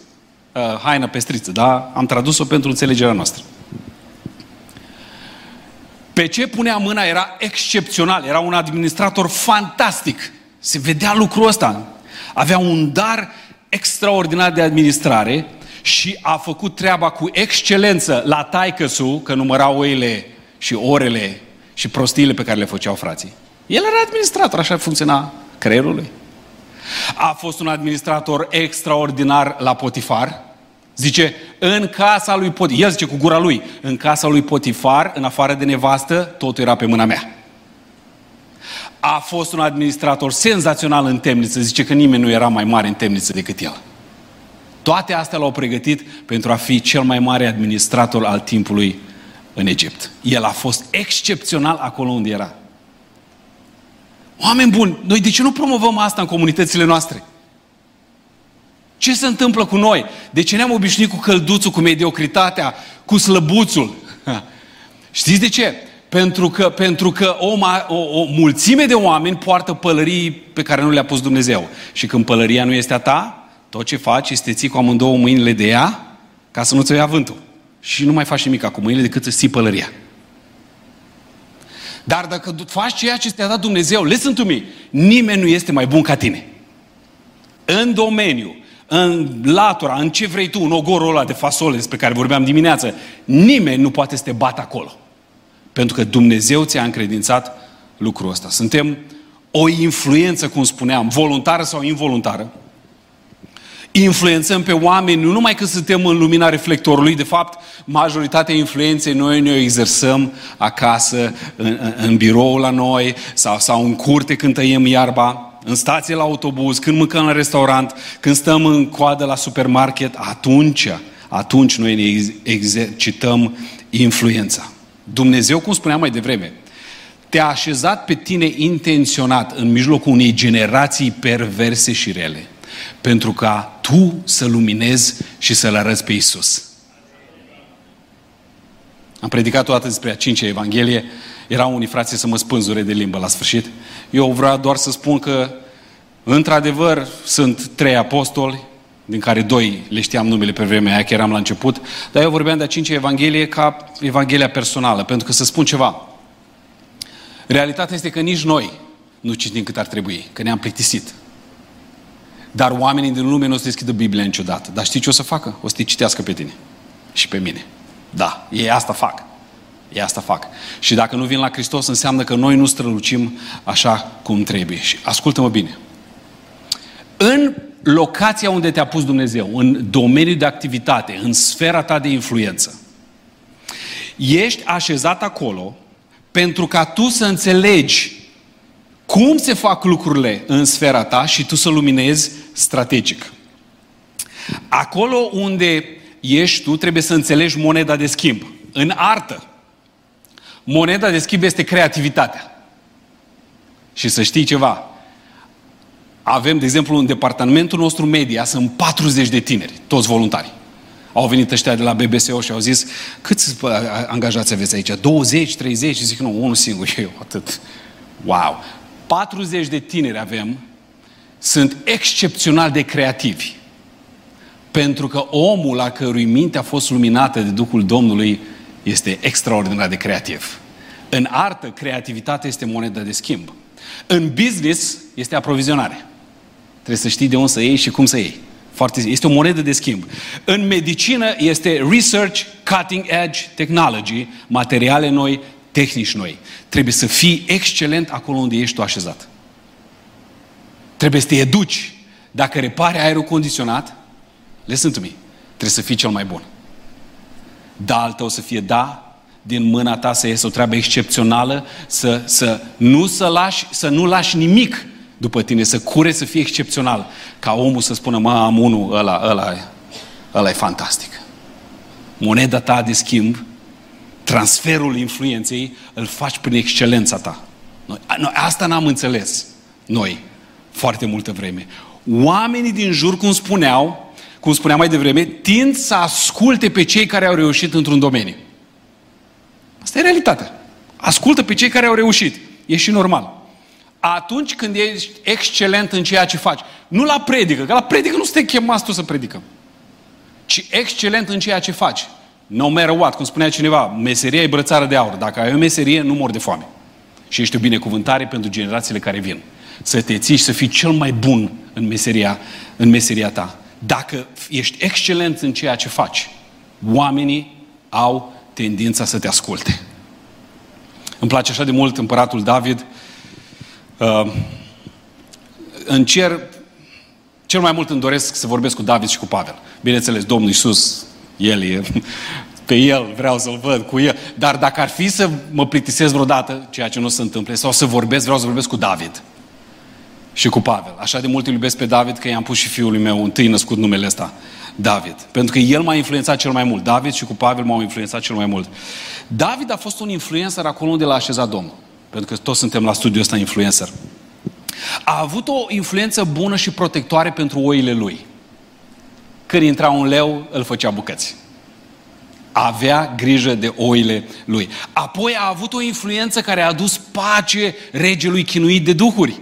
Uh, haină pestriță, da? Am tradus-o pentru înțelegerea noastră. Pe ce punea mâna era excepțional, era un administrator fantastic. Se vedea lucrul ăsta. Avea un dar extraordinar de administrare și a făcut treaba cu excelență la taicăsu, că număra oile și orele și prostiile pe care le făceau frații. El era administrator, așa funcționa creierul lui. A fost un administrator extraordinar la Potifar. Zice, în casa lui Potifar, el zice cu gura lui, în casa lui Potifar, în afară de nevastă, totul era pe mâna mea. A fost un administrator senzațional în temniță, zice că nimeni nu era mai mare în temniță decât el. Toate astea l-au pregătit pentru a fi cel mai mare administrator al timpului în Egipt. El a fost excepțional acolo unde era. Oameni buni, noi de ce nu promovăm asta în comunitățile noastre? Ce se întâmplă cu noi? De ce ne-am obișnuit cu călduțul, cu mediocritatea, cu slăbuțul? *laughs* Știți de ce? Pentru că, pentru că o, o, o mulțime de oameni poartă pălării pe care nu le-a pus Dumnezeu. Și când pălăria nu este a ta, tot ce faci este ții cu amândouă mâinile de ea ca să nu ți-o ia vântul. Și nu mai faci nimic cu mâinile decât să ții pălăria. Dar dacă faci ceea ce ți-a dat Dumnezeu, listen to me, nimeni nu este mai bun ca tine. În domeniu, în latura, în ce vrei tu, în ogorul ăla de fasole despre care vorbeam dimineață, nimeni nu poate să te bată acolo. Pentru că Dumnezeu ți-a încredințat lucrul ăsta. Suntem o influență, cum spuneam, voluntară sau involuntară, influențăm pe oameni, nu numai că suntem în lumina reflectorului, de fapt, majoritatea influenței noi ne exersăm acasă, în, în, în birou la noi, sau, sau în curte când tăiem iarba, în stație la autobuz, când mâncăm la restaurant, când stăm în coadă la supermarket, atunci, atunci noi ne exercităm influența. Dumnezeu, cum spuneam mai devreme, te-a așezat pe tine intenționat în mijlocul unei generații perverse și rele pentru ca tu să luminezi și să-L arăți pe Isus. Am predicat o dată despre a cincea Evanghelie. Erau unii frații să mă spânzure de limbă la sfârșit. Eu vreau doar să spun că, într-adevăr, sunt trei apostoli, din care doi le știam numele pe vremea aia, că eram la început, dar eu vorbeam de a cincea Evanghelie ca Evanghelia personală, pentru că să spun ceva. Realitatea este că nici noi nu citim cât ar trebui, că ne-am plictisit. Dar oamenii din lume nu o să deschidă Biblia niciodată. Dar știi ce o să facă? O să te citească pe tine. Și pe mine. Da, ei asta fac. Ei asta fac. Și dacă nu vin la Hristos, înseamnă că noi nu strălucim așa cum trebuie. Și ascultă-mă bine. În locația unde te-a pus Dumnezeu, în domeniul de activitate, în sfera ta de influență, ești așezat acolo pentru ca tu să înțelegi cum se fac lucrurile în sfera ta și tu să luminezi strategic. Acolo unde ești tu, trebuie să înțelegi moneda de schimb. În artă, moneda de schimb este creativitatea. Și să știi ceva, avem, de exemplu, în departamentul nostru media, sunt 40 de tineri, toți voluntari. Au venit ăștia de la BBSO și au zis, câți angajați aveți aici? 20, 30? Și zic, nu, unul singur, *laughs* eu atât. Wow! 40 de tineri avem, sunt excepțional de creativi. Pentru că omul la cărui minte a fost luminată de Duhul Domnului este extraordinar de creativ. În artă, creativitatea este monedă de schimb. În business este aprovizionare. Trebuie să știi de unde să iei și cum să iei. Foarte, este o monedă de schimb. În medicină este research, cutting edge technology, materiale noi, tehnici noi. Trebuie să fii excelent acolo unde ești tu așezat. Trebuie să te educi. Dacă repare aerul condiționat, listen to me, trebuie să fii cel mai bun. Da al tău să fie da, din mâna ta să iese o treabă excepțională, să, să, nu, să, lași, să nu lași nimic după tine, să cure să fie excepțional, ca omul să spună, mă, am unul, ăla, ăla, ăla e fantastic. Moneda ta de schimb, transferul influenței, îl faci prin excelența ta. Noi, noi, asta n-am înțeles noi foarte multă vreme. Oamenii din jur, cum spuneau, cum spuneam mai devreme, tind să asculte pe cei care au reușit într-un domeniu. Asta e realitatea. Ascultă pe cei care au reușit. E și normal. Atunci când ești excelent în ceea ce faci, nu la predică, că la predică nu suntem chemați tu să predicăm, ci excelent în ceea ce faci. No matter what, cum spunea cineva, meseria e brățară de aur. Dacă ai o meserie, nu mor de foame. Și ești o binecuvântare pentru generațiile care vin. Să te ții și să fii cel mai bun în meseria, în meseria ta. Dacă ești excelent în ceea ce faci, oamenii au tendința să te asculte. Îmi place așa de mult împăratul David. Uh, în cer, cel mai mult îmi doresc să vorbesc cu David și cu Pavel. Bineînțeles, Domnul Iisus, El e, *laughs* pe El vreau să-L văd, cu El. Dar dacă ar fi să mă plictisesc vreodată, ceea ce nu se întâmplă, sau să vorbesc, vreau să vorbesc cu David și cu Pavel. Așa de mult îl iubesc pe David că i-am pus și fiului meu întâi născut numele ăsta, David. Pentru că el m-a influențat cel mai mult. David și cu Pavel m-au influențat cel mai mult. David a fost un influencer acolo unde l-a așezat Domnul. Pentru că toți suntem la studiul ăsta influencer. A avut o influență bună și protectoare pentru oile lui. Când intra un leu, îl făcea bucăți. Avea grijă de oile lui. Apoi a avut o influență care a adus pace regelui chinuit de duhuri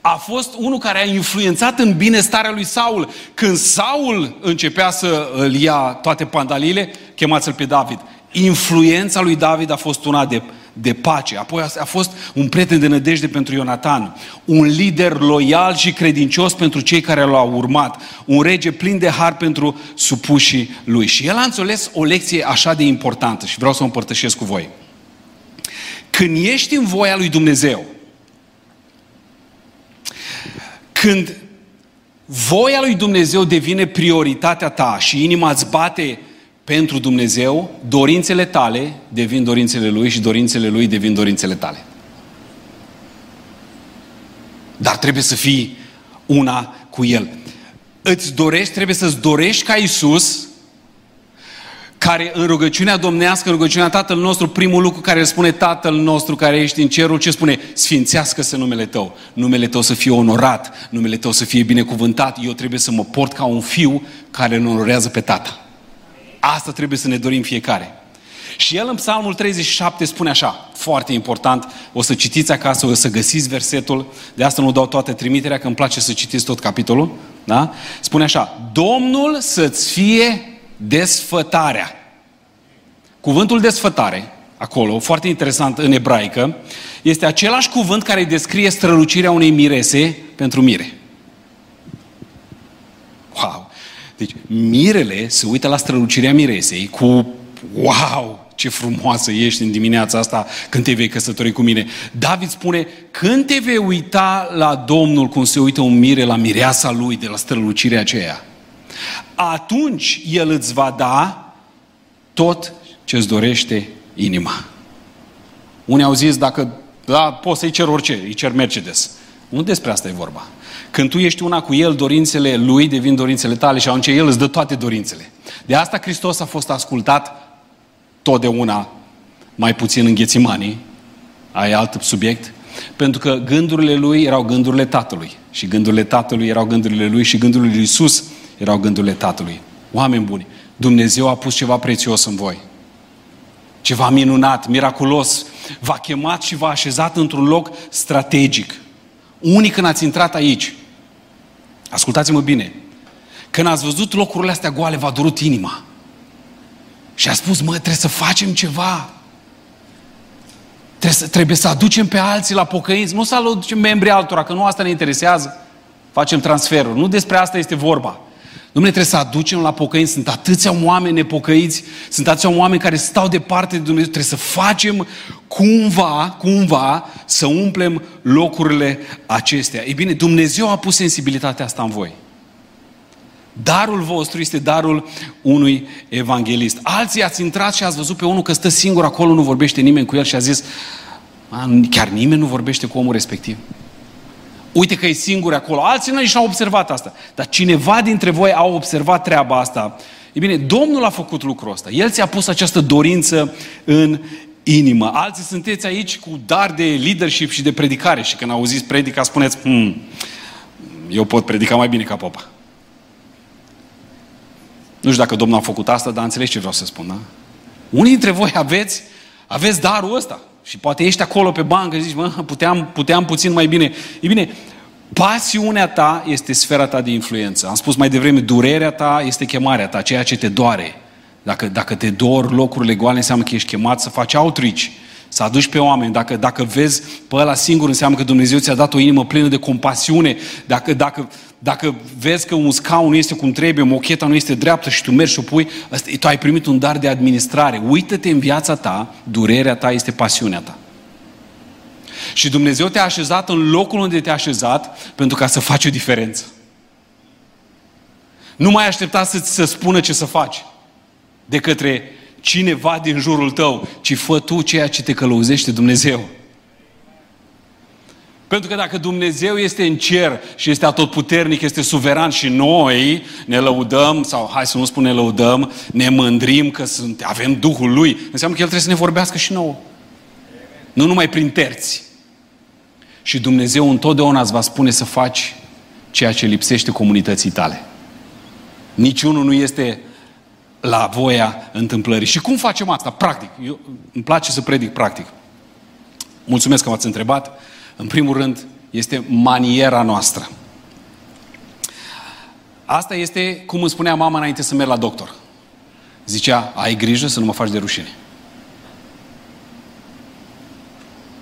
a fost unul care a influențat în bine starea lui Saul. Când Saul începea să îl ia toate pandaliile, chemați-l pe David. Influența lui David a fost una de, de pace. Apoi a fost un prieten de nădejde pentru Ionatan. Un lider loial și credincios pentru cei care l-au urmat. Un rege plin de har pentru supușii lui. Și el a înțeles o lecție așa de importantă și vreau să o împărtășesc cu voi. Când ești în voia lui Dumnezeu, Când voia lui Dumnezeu devine prioritatea ta și inima îți bate pentru Dumnezeu, dorințele tale devin dorințele Lui și dorințele Lui devin dorințele tale. Dar trebuie să fii una cu El. Îți dorești, trebuie să-ți dorești ca Isus care în rugăciunea domnească, în rugăciunea Tatăl nostru, primul lucru care îl spune Tatăl nostru care ești în cerul, ce spune? Sfințească-se numele Tău. Numele Tău să fie onorat, numele Tău să fie binecuvântat. Eu trebuie să mă port ca un fiu care îl onorează pe Tata. Asta trebuie să ne dorim fiecare. Și el în Psalmul 37 spune așa, foarte important, o să citiți acasă, o să găsiți versetul, de asta nu dau toate trimiterea, că îmi place să citiți tot capitolul, da? Spune așa, Domnul să-ți fie desfătarea. Cuvântul desfătare, acolo, foarte interesant în ebraică, este același cuvânt care descrie strălucirea unei mirese pentru mire. Wow! Deci, mirele se uită la strălucirea miresei cu wow! Ce frumoasă ești în dimineața asta când te vei căsători cu mine. David spune, când te vei uita la Domnul cum se uită un mire la mireasa lui de la strălucirea aceea, atunci El îți va da tot ce îți dorește inima. Unii au zis, dacă da, poți să-i cer orice, îi cer Mercedes. Nu despre asta e vorba. Când tu ești una cu El, dorințele Lui devin dorințele tale și atunci El îți dă toate dorințele. De asta Hristos a fost ascultat totdeauna, mai puțin în ghețimanii, ai alt subiect, pentru că gândurile Lui erau gândurile Tatălui și gândurile Tatălui erau gândurile Lui și gândurile Lui Iisus erau gândurile Tatălui. Oameni buni, Dumnezeu a pus ceva prețios în voi. Ceva minunat, miraculos. V-a chemat și v-a așezat într-un loc strategic. Unii când ați intrat aici, ascultați-mă bine, când ați văzut locurile astea goale, v-a durut inima. Și a spus, mă, trebuie să facem ceva. Trebuie să, trebuie să aducem pe alții la pocăință. Nu să aducem membrii altora, că nu asta ne interesează. Facem transferul. Nu despre asta este vorba. Domnule, trebuie să aducem la pocăință. Sunt atâția oameni nepocăiți, sunt atâția oameni care stau departe de Dumnezeu. Trebuie să facem cumva, cumva, să umplem locurile acestea. Ei bine, Dumnezeu a pus sensibilitatea asta în voi. Darul vostru este darul unui evanghelist. Alții ați intrat și ați văzut pe unul că stă singur acolo, nu vorbește nimeni cu el și a zis, chiar nimeni nu vorbește cu omul respectiv. Uite că e singur acolo. Alții nu și-au observat asta. Dar cineva dintre voi a observat treaba asta. E bine, Domnul a făcut lucrul ăsta. El ți-a pus această dorință în inimă. Alții sunteți aici cu dar de leadership și de predicare și când auziți predica spuneți, hmm, eu pot predica mai bine ca popa. Nu știu dacă Domnul a făcut asta, dar înțelegi ce vreau să spun, da? Unii dintre voi aveți, aveți darul ăsta. Și poate ești acolo pe bancă și zici, mă, puteam, puteam puțin mai bine. E bine, pasiunea ta este sfera ta de influență. Am spus mai devreme, durerea ta este chemarea ta, ceea ce te doare. Dacă, dacă te dor locurile goale, înseamnă că ești chemat să faci outreach, să aduci pe oameni. Dacă, dacă vezi pe ăla singur, înseamnă că Dumnezeu ți-a dat o inimă plină de compasiune. Dacă, dacă, dacă vezi că un scaun nu este cum trebuie, mocheta nu este dreaptă și tu mergi și o pui, asta, tu ai primit un dar de administrare. Uită-te în viața ta, durerea ta este pasiunea ta. Și Dumnezeu te-a așezat în locul unde te-a așezat pentru ca să faci o diferență. Nu mai aștepta să ți se spună ce să faci de către cineva din jurul tău, ci fă tu ceea ce te călăuzește Dumnezeu. Pentru că dacă Dumnezeu este în cer și este atotputernic, este suveran și noi ne lăudăm, sau hai să nu spun ne lăudăm, ne mândrim că sunt, avem Duhul Lui, înseamnă că El trebuie să ne vorbească și nouă. Nu numai prin terți. Și Dumnezeu întotdeauna îți va spune să faci ceea ce lipsește comunității tale. Niciunul nu este la voia întâmplării. Și cum facem asta? Practic. Eu, îmi place să predic practic. Mulțumesc că m-ați întrebat. În primul rând, este maniera noastră. Asta este cum îmi spunea mama înainte să merg la doctor. Zicea, ai grijă să nu mă faci de rușine.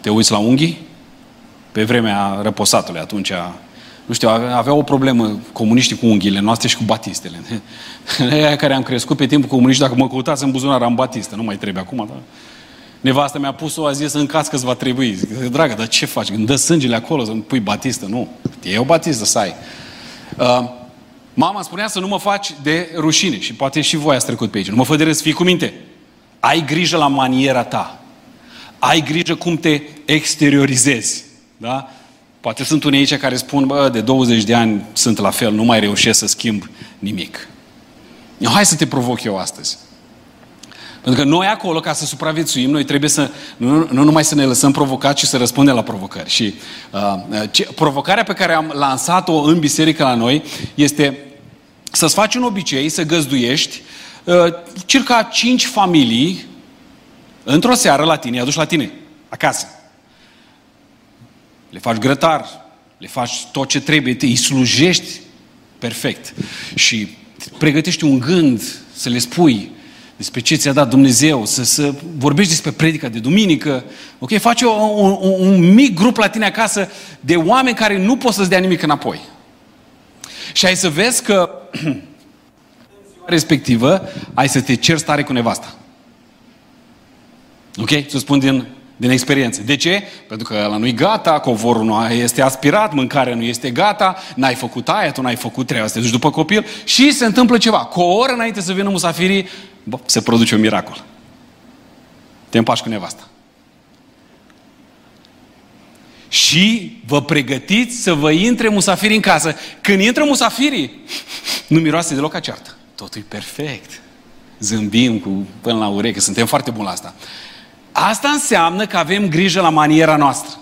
Te uiți la unghii? Pe vremea răposatului, atunci nu știu, avea o problemă comuniștii cu unghiile noastre și cu batistele. *laughs* Aia care am crescut pe timpul comunist, dacă mă căutați în buzunar, am batistă. Nu mai trebuie acum, dar... Nevasta mi-a pus-o, a zis, în caz că îți va trebui. Zic, dragă, dar ce faci? Când dă sângele acolo, să pui batistă? Nu. E o batistă să ai. Uh, mama spunea să nu mă faci de rușine. Și poate și voi ați trecut pe aici. Nu mă fă de râs, fii cu minte. Ai grijă la maniera ta. Ai grijă cum te exteriorizezi. Da? Poate sunt unii aici care spun, bă, de 20 de ani sunt la fel, nu mai reușesc să schimb nimic. Hai să te provoc eu astăzi. Pentru că noi acolo, ca să supraviețuim, noi trebuie să, nu, nu numai să ne lăsăm provocați, ci să răspundem la provocări. Și uh, ce, provocarea pe care am lansat-o în biserică la noi este să-ți faci un obicei, să găzduiești uh, circa 5 familii într-o seară la tine, aduci la tine, acasă. Le faci grătar, le faci tot ce trebuie, te îi slujești perfect. Și pregătești un gând să le spui despre ce ți-a dat Dumnezeu, să, să vorbești despre predica de duminică, ok? Faci o, un, un mic grup la tine acasă de oameni care nu pot să-ți dea nimic înapoi. Și ai să vezi că *clears throat* respectivă ai să te cerți stare cu nevasta. Ok? Să spun din din experiență. De ce? Pentru că la nu-i gata, covorul nu este aspirat, mâncarea nu este gata, n-ai făcut aia, tu n-ai făcut treaba, să te duci după copil și se întâmplă ceva. Cu o oră înainte să vină musafirii, bă, se produce un miracol. Te împași cu nevasta. Și vă pregătiți să vă intre musafirii în casă. Când intră musafirii, nu miroase deloc a ceartă. Totul e perfect. Zâmbim cu până la ureche, suntem foarte buni la asta. Asta înseamnă că avem grijă la maniera noastră.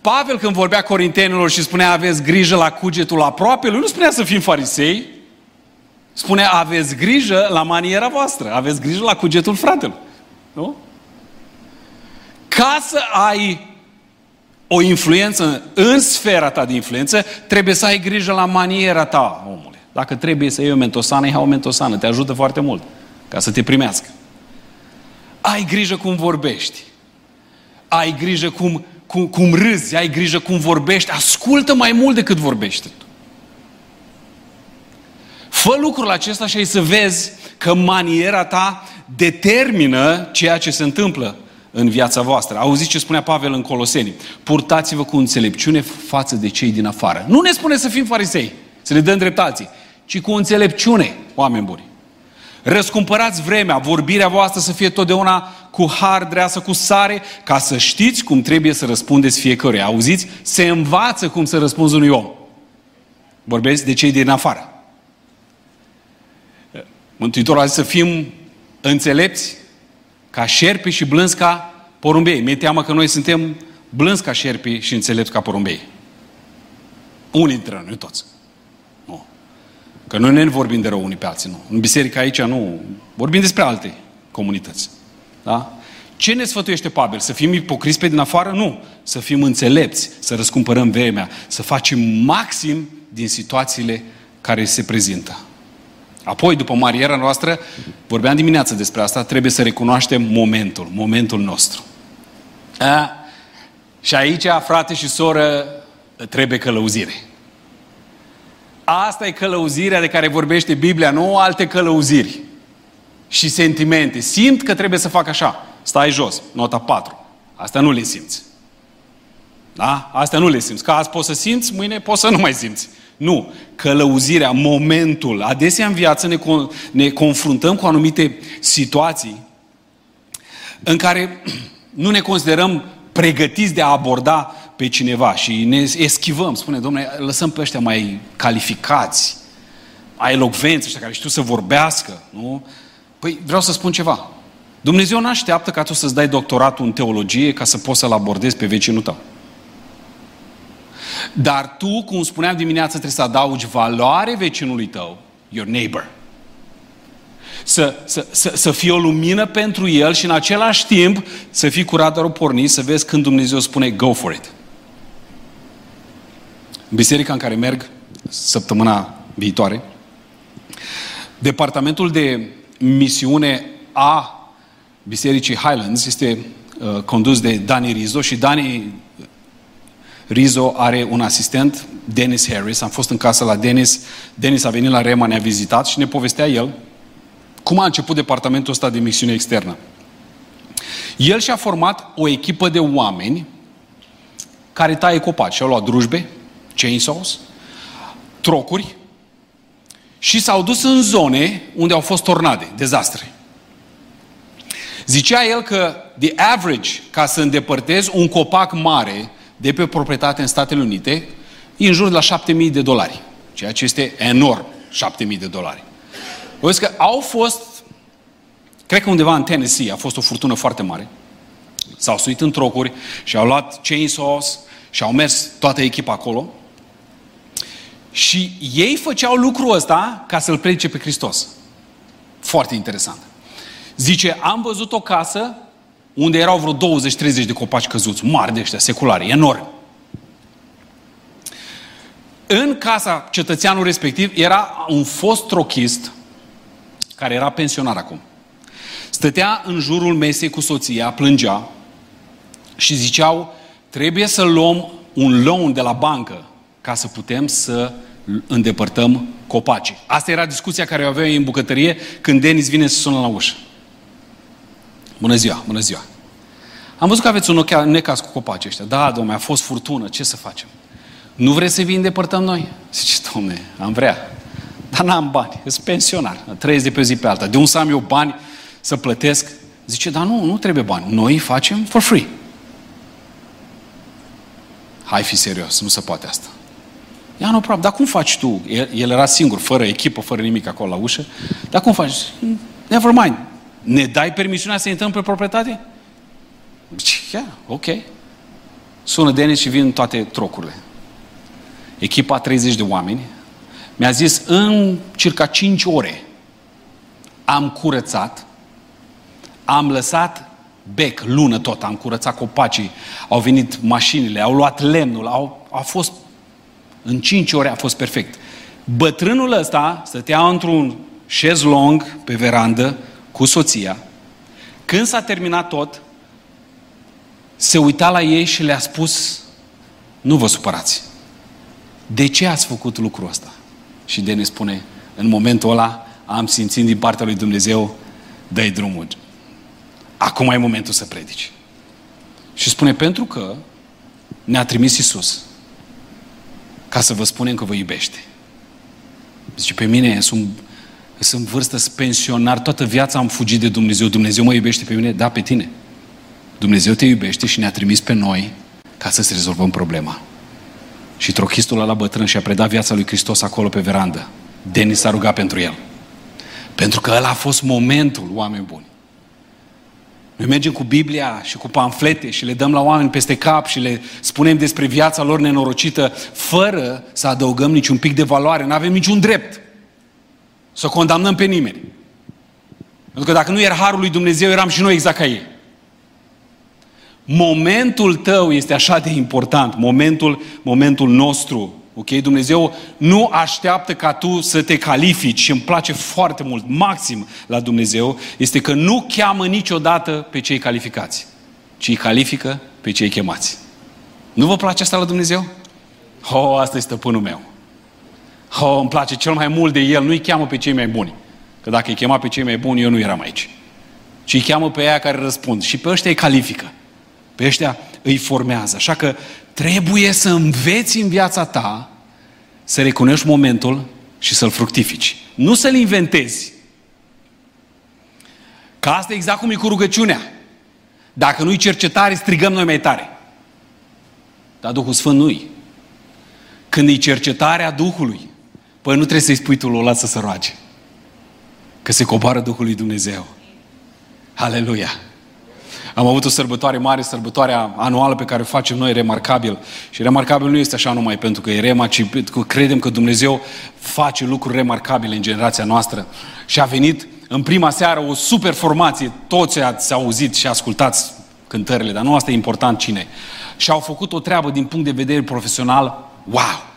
Pavel când vorbea corintenilor și spunea aveți grijă la cugetul aproape, nu spunea să fim farisei, spunea aveți grijă la maniera voastră, aveți grijă la cugetul fratelui. Nu? Ca să ai o influență în sfera ta de influență, trebuie să ai grijă la maniera ta, omule. Dacă trebuie să iei o mentosană, ia o mentosană, te ajută foarte mult ca să te primească. Ai grijă cum vorbești. Ai grijă cum, cum, cum râzi, ai grijă cum vorbești. Ascultă mai mult decât vorbește tu. Fă lucrul acesta și ai să vezi că maniera ta determină ceea ce se întâmplă în viața voastră. Auziți ce spunea Pavel în Coloseni? Purtați-vă cu înțelepciune față de cei din afară. Nu ne spune să fim farisei, să le dăm dreptații, ci cu înțelepciune, oameni buni. Răscumpărați vremea, vorbirea voastră să fie totdeauna cu har dreasă, cu sare, ca să știți cum trebuie să răspundeți fiecăruia. Auziți? Se învață cum să răspunzi unui om. Vorbesc de cei din afară. Mântuitorul a zis să fim înțelepți ca șerpi și blânzi ca porumbei. Mi-e teamă că noi suntem blânzi ca șerpi și înțelepți ca porumbei. Unii dintre noi, toți. Nu. Că noi ne vorbim de rău unii pe alții, nu. În biserică aici nu. Vorbim despre alte comunități. Da? Ce ne sfătuiește Pavel? Să fim ipocriți pe din afară? Nu. Să fim înțelepți, să răscumpărăm vremea, să facem maxim din situațiile care se prezintă. Apoi, după mariera noastră, vorbeam dimineața despre asta, trebuie să recunoaștem momentul, momentul nostru. A? Și aici, frate și soră, trebuie călăuzire. Asta e călăuzirea de care vorbește Biblia, nu alte călăuziri și sentimente. Simt că trebuie să fac așa. Stai jos, nota 4. Asta nu le simți. Da? Asta nu le simți. Că azi poți să simți, mâine poți să nu mai simți. Nu. Călăuzirea, momentul. Adesea în viață ne, ne confruntăm cu anumite situații în care *clears throat* nu ne considerăm pregătiți de a aborda pe cineva și ne eschivăm. Spune, domnule, lăsăm pe ăștia mai calificați, mai elocvenți, ăștia care știu să vorbească, nu? Păi vreau să spun ceva. Dumnezeu nu așteaptă ca tu să-ți dai doctoratul în teologie ca să poți să-l abordezi pe vecinul tău. Dar tu, cum spuneam dimineața, trebuie să adaugi valoare vecinului tău, your neighbor. Să, să, să, să fie o lumină pentru el și în același timp să fii cu radarul pornit, să vezi când Dumnezeu spune go for it. În biserica în care merg săptămâna viitoare, departamentul de misiune a Bisericii Highlands este uh, condus de Dani Rizo și Dani Rizo are un asistent, Dennis Harris. Am fost în casă la Dennis. Dennis a venit la Rema, ne-a vizitat și ne povestea el cum a început departamentul ăsta de misiune externă. El și-a format o echipă de oameni care taie copaci. Și-au luat drujbe, chainsaws, trocuri și s-au dus în zone unde au fost tornade, dezastre. Zicea el că the average, ca să îndepărtezi un copac mare de pe proprietate în Statele Unite, e în jur de la 7000 de dolari. Ceea ce este enorm, 7000 de dolari. Vă că au fost, cred că undeva în Tennessee a fost o furtună foarte mare. S-au suit în trocuri și au luat chainsaws și au mers toată echipa acolo. Și ei făceau lucrul ăsta ca să-L predice pe Hristos. Foarte interesant. Zice, am văzut o casă unde erau vreo 20-30 de copaci căzuți, mari de ăștia, seculare, enorm. În casa cetățeanului respectiv era un fost trochist care era pensionar acum. Stătea în jurul mesei cu soția, plângea și ziceau, trebuie să luăm un loan de la bancă ca să putem să îndepărtăm copacii. Asta era discuția care o aveam în bucătărie când Denis vine să sună la ușă. Bună ziua, bună ziua. Am văzut că aveți un necas cu copaci ăștia. Da, domnule, a fost furtună, ce să facem? Nu vreți să vii îndepărtăm noi? Zice, domne, am vrea. Dar n-am bani, sunt pensionar, trăiesc de pe zi pe alta. De un să am eu bani să plătesc? Zice, dar nu, nu trebuie bani. Noi facem for free. Hai fi serios, nu se poate asta. Ia nu problem, dar cum faci tu? El, el era singur, fără echipă, fără nimic acolo la ușă. Dar cum faci? Never mind. Ne dai permisiunea să intrăm pe proprietate? Yeah, ok. Sună Denis și vin toate trocurile. Echipa 30 de oameni mi-a zis în circa 5 ore am curățat, am lăsat bec, lună tot, am curățat copacii, au venit mașinile, au luat lemnul, au, a fost, în 5 ore a fost perfect. Bătrânul ăsta stătea într-un șezlong pe verandă cu soția. Când s-a terminat tot, se uita la ei și le-a spus, nu vă supărați. De ce ați făcut lucrul ăsta? Și Denis spune, în momentul ăla am simțit din partea lui Dumnezeu, dă drumul. Acum e momentul să predici. Și spune, pentru că ne-a trimis Isus ca să vă spunem că vă iubește. Zice, pe mine sunt sunt vârstă, sunt pensionar, toată viața am fugit de Dumnezeu. Dumnezeu mă iubește pe mine? Da, pe tine. Dumnezeu te iubește și ne-a trimis pe noi ca să-ți rezolvăm problema. Și trochistul la bătrân și-a predat viața lui Hristos acolo pe verandă. Denis s-a rugat pentru el. Pentru că ăla a fost momentul, oameni buni. Noi mergem cu Biblia și cu pamflete și le dăm la oameni peste cap și le spunem despre viața lor nenorocită, fără să adăugăm niciun pic de valoare. Nu avem niciun drept să condamnăm pe nimeni. Pentru că dacă nu era harul lui Dumnezeu, eram și noi exact ca ei. Momentul tău este așa de important, momentul, momentul nostru. Ok? Dumnezeu nu așteaptă ca tu să te califici și îmi place foarte mult, maxim la Dumnezeu, este că nu cheamă niciodată pe cei calificați, ci îi califică pe cei chemați. Nu vă place asta la Dumnezeu? Oh, asta este stăpânul meu. Oh, îmi place cel mai mult de El, nu-i cheamă pe cei mai buni. Că dacă îi chema pe cei mai buni, eu nu eram aici. Ci îi cheamă pe aia care răspund. Și pe ăștia îi califică. Pe ăștia îi formează. Așa că trebuie să înveți în viața ta să recunoști momentul și să-l fructifici. Nu să-l inventezi. Că asta e exact cum e cu rugăciunea. Dacă nu-i cercetare, strigăm noi mai tare. Dar Duhul Sfânt nu-i. Când e cercetarea Duhului, păi nu trebuie să-i spui tu ăla să se roage. Că se coboară Duhul lui Dumnezeu. Aleluia! Am avut o sărbătoare mare, sărbătoarea anuală pe care o facem noi, remarcabil. Și remarcabil nu este așa numai pentru că e rema, ci pentru că credem că Dumnezeu face lucruri remarcabile în generația noastră. Și a venit în prima seară o super formație. Toți ați auzit și ascultați cântările, dar nu asta e important cine. Și au făcut o treabă din punct de vedere profesional, wow!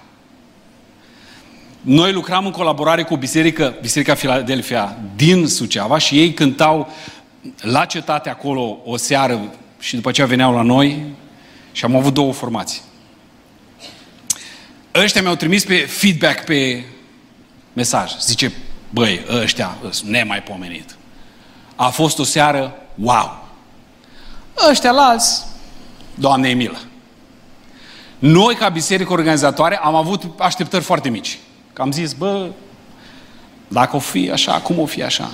Noi lucram în colaborare cu o biserică, Biserica Filadelfia din Suceava și ei cântau la cetate acolo o seară și după aceea veneau la noi și am avut două formații. Ăștia mi-au trimis pe feedback pe mesaj. Zice, băi, ăștia sunt nemaipomenit. A fost o seară, wow! Ăștia alți, Doamne e milă. Noi, ca biserică organizatoare, am avut așteptări foarte mici. Că am zis, bă, dacă o fi așa, cum o fi așa?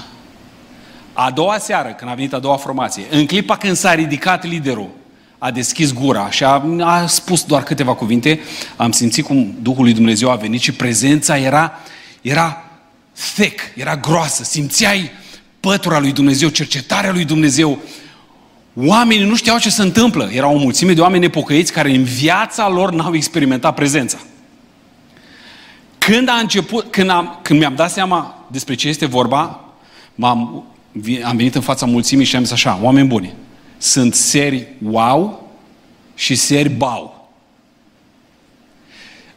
A doua seară, când a venit a doua formație, în clipa când s-a ridicat liderul, a deschis gura și a, a spus doar câteva cuvinte, am simțit cum Duhul lui Dumnezeu a venit și prezența era, era thick, era groasă, simțeai pătura lui Dumnezeu, cercetarea lui Dumnezeu. Oamenii nu știau ce se întâmplă. Era o mulțime de oameni nepocăiți care în viața lor n-au experimentat prezența. Când a început, când, am, când mi-am dat seama despre ce este vorba, m-am am venit în fața mulțimii și am zis așa, oameni buni, sunt seri wow și seri bau.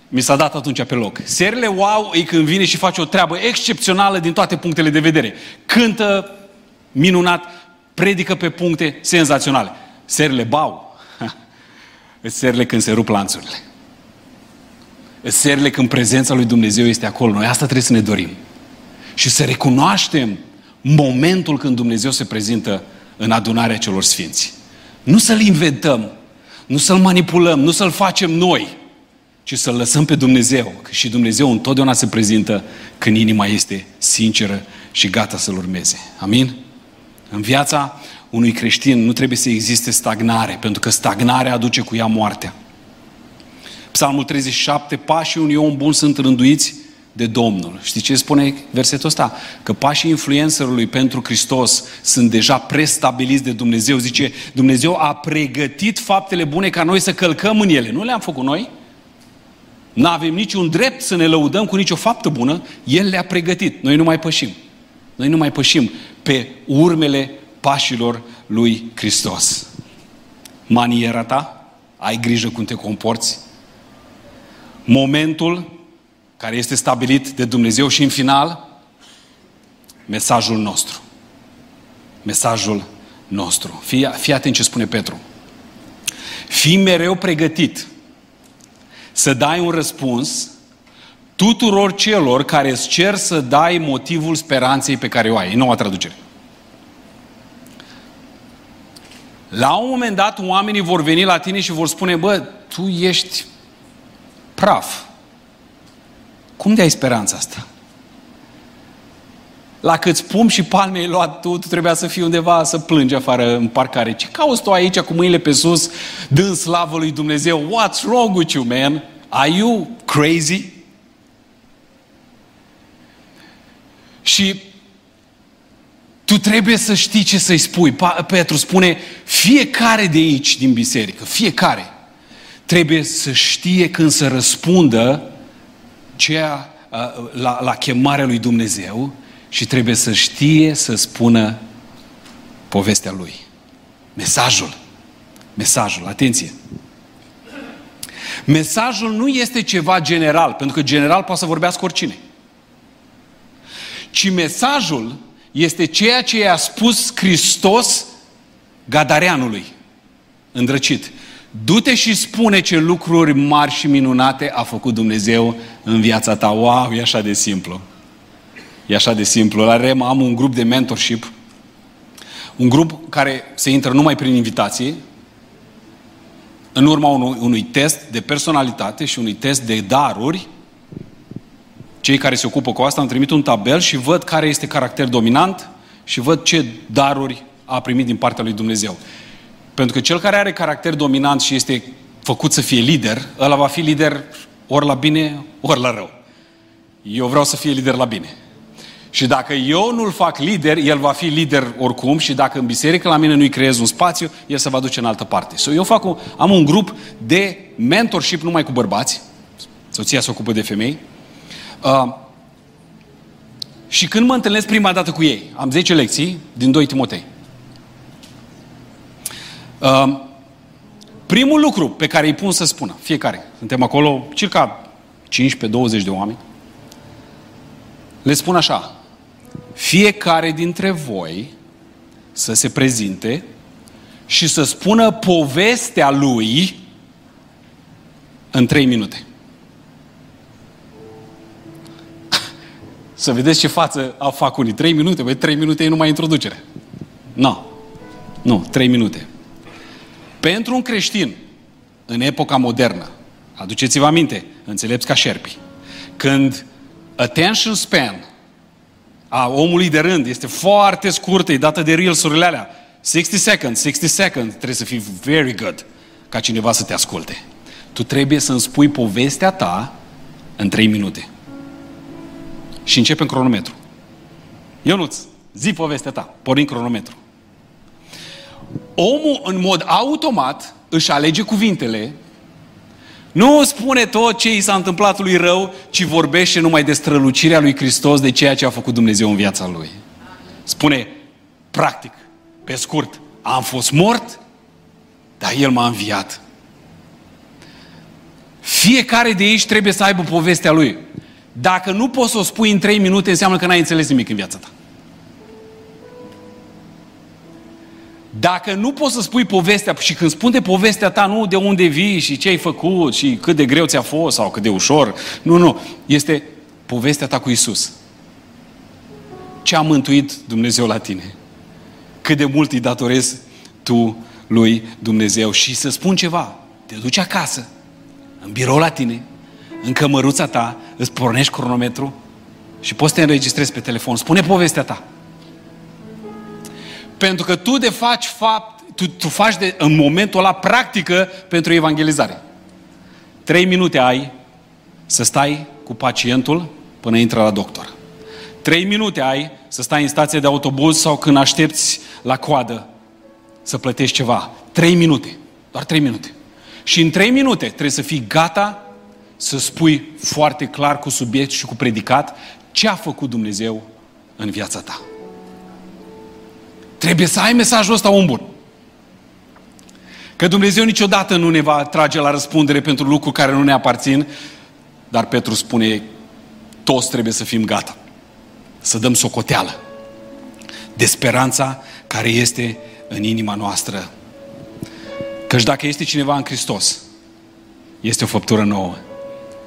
Mi s-a dat atunci pe loc. Serile wow e când vine și face o treabă excepțională din toate punctele de vedere. Cântă minunat, predică pe puncte senzaționale. Serile bau. *laughs* Serile când se rup lanțurile. Serile când prezența lui Dumnezeu este acolo. Noi asta trebuie să ne dorim. Și să recunoaștem momentul când Dumnezeu se prezintă în adunarea celor sfinți. Nu să-L inventăm, nu să-L manipulăm, nu să-L facem noi, ci să-L lăsăm pe Dumnezeu. Că și Dumnezeu întotdeauna se prezintă când inima este sinceră și gata să-L urmeze. Amin? În viața unui creștin nu trebuie să existe stagnare, pentru că stagnarea aduce cu ea moartea. Psalmul 37, pașii unui om bun sunt rânduiți de Domnul. Știi ce spune versetul ăsta? Că pașii influencerului pentru Hristos sunt deja prestabiliți de Dumnezeu. Zice, Dumnezeu a pregătit faptele bune ca noi să călcăm în ele. Nu le-am făcut noi. Nu avem niciun drept să ne lăudăm cu nicio faptă bună. El le-a pregătit. Noi nu mai pășim. Noi nu mai pășim pe urmele pașilor lui Hristos. Maniera ta, ai grijă cum te comporți. Momentul care este stabilit de Dumnezeu și în final, mesajul nostru. Mesajul nostru. Fii, fii atent ce spune Petru. Fii mereu pregătit să dai un răspuns tuturor celor care îți cer să dai motivul speranței pe care o ai. E noua traducere. La un moment dat, oamenii vor veni la tine și vor spune, bă, tu ești praf. Cum de ai speranța asta? La câți pum și palme ai luat tu, tu trebuia să fii undeva să plângi afară în parcare. Ce cauți tu aici cu mâinile pe sus, dând slavă lui Dumnezeu? What's wrong with you, man? Are you crazy? Și tu trebuie să știi ce să-i spui. Petru spune, fiecare de aici din biserică, fiecare, trebuie să știe când să răspundă ceea, la, la chemarea lui Dumnezeu și trebuie să știe să spună povestea lui. Mesajul. Mesajul. Atenție. Mesajul nu este ceva general, pentru că general poate să vorbească oricine. Ci mesajul este ceea ce i-a spus Hristos Gadareanului, îndrăcit. Du-te și spune ce lucruri mari și minunate a făcut Dumnezeu în viața ta. Wow, e așa de simplu. E așa de simplu. La REM am un grup de mentorship, un grup care se intră numai prin invitație, în urma unui, unui test de personalitate și unui test de daruri, cei care se ocupă cu asta îmi trimit un tabel și văd care este caracter dominant și văd ce daruri a primit din partea lui Dumnezeu. Pentru că cel care are caracter dominant și este făcut să fie lider, ăla va fi lider ori la bine, ori la rău. Eu vreau să fie lider la bine. Și dacă eu nu-l fac lider, el va fi lider oricum și dacă în biserică la mine nu-i creez un spațiu, el se va duce în altă parte. So, eu fac un, am un grup de mentorship numai cu bărbați, soția se ocupă de femei, uh, și când mă întâlnesc prima dată cu ei, am 10 lecții din 2 Timotei. Uh, primul lucru pe care îi pun să spună, fiecare, suntem acolo circa 15-20 de oameni, le spun așa, fiecare dintre voi să se prezinte și să spună povestea lui în trei minute. Să vedeți ce față a fac unii. Trei minute, băi, trei minute e numai introducere. Nu. No. Nu, trei minute. Pentru un creștin, în epoca modernă, aduceți-vă aminte, înțelepți ca șerpi, când attention span a omului de rând este foarte scurtă, e dată de reels-urile alea. 60 seconds, 60 seconds, trebuie să fii very good ca cineva să te asculte. Tu trebuie să-mi spui povestea ta în 3 minute. Și începem cronometru. Ionuț, zi povestea ta, pornim cronometru. Omul, în mod automat, își alege cuvintele nu spune tot ce i s-a întâmplat lui rău, ci vorbește numai de strălucirea lui Hristos, de ceea ce a făcut Dumnezeu în viața lui. Spune, practic, pe scurt, am fost mort, dar El m-a înviat. Fiecare de aici trebuie să aibă povestea lui. Dacă nu poți să o spui în trei minute, înseamnă că n-ai înțeles nimic în viața ta. Dacă nu poți să spui povestea, și când spun de povestea ta, nu de unde vii și ce ai făcut și cât de greu ți-a fost sau cât de ușor, nu, nu, este povestea ta cu Isus. Ce a mântuit Dumnezeu la tine? Cât de mult îi datorezi tu lui Dumnezeu? Și să spun ceva, te duci acasă, în birou la tine, în cămăruța ta, îți pornești cronometru și poți să te înregistrezi pe telefon. Spune povestea ta. Pentru că tu de faci fapt, tu, tu faci de, în momentul ăla practică pentru evangelizare. Trei minute ai să stai cu pacientul până intră la doctor. Trei minute ai să stai în stație de autobuz sau când aștepți la coadă să plătești ceva. Trei minute. Doar trei minute. Și în trei minute trebuie să fii gata să spui foarte clar cu subiect și cu predicat ce a făcut Dumnezeu în viața ta. Trebuie să ai mesajul ăsta om bun. Că Dumnezeu niciodată nu ne va trage la răspundere pentru lucruri care nu ne aparțin, dar Petru spune, toți trebuie să fim gata. Să dăm socoteală de speranța care este în inima noastră. Căci dacă este cineva în Hristos, este o făptură nouă.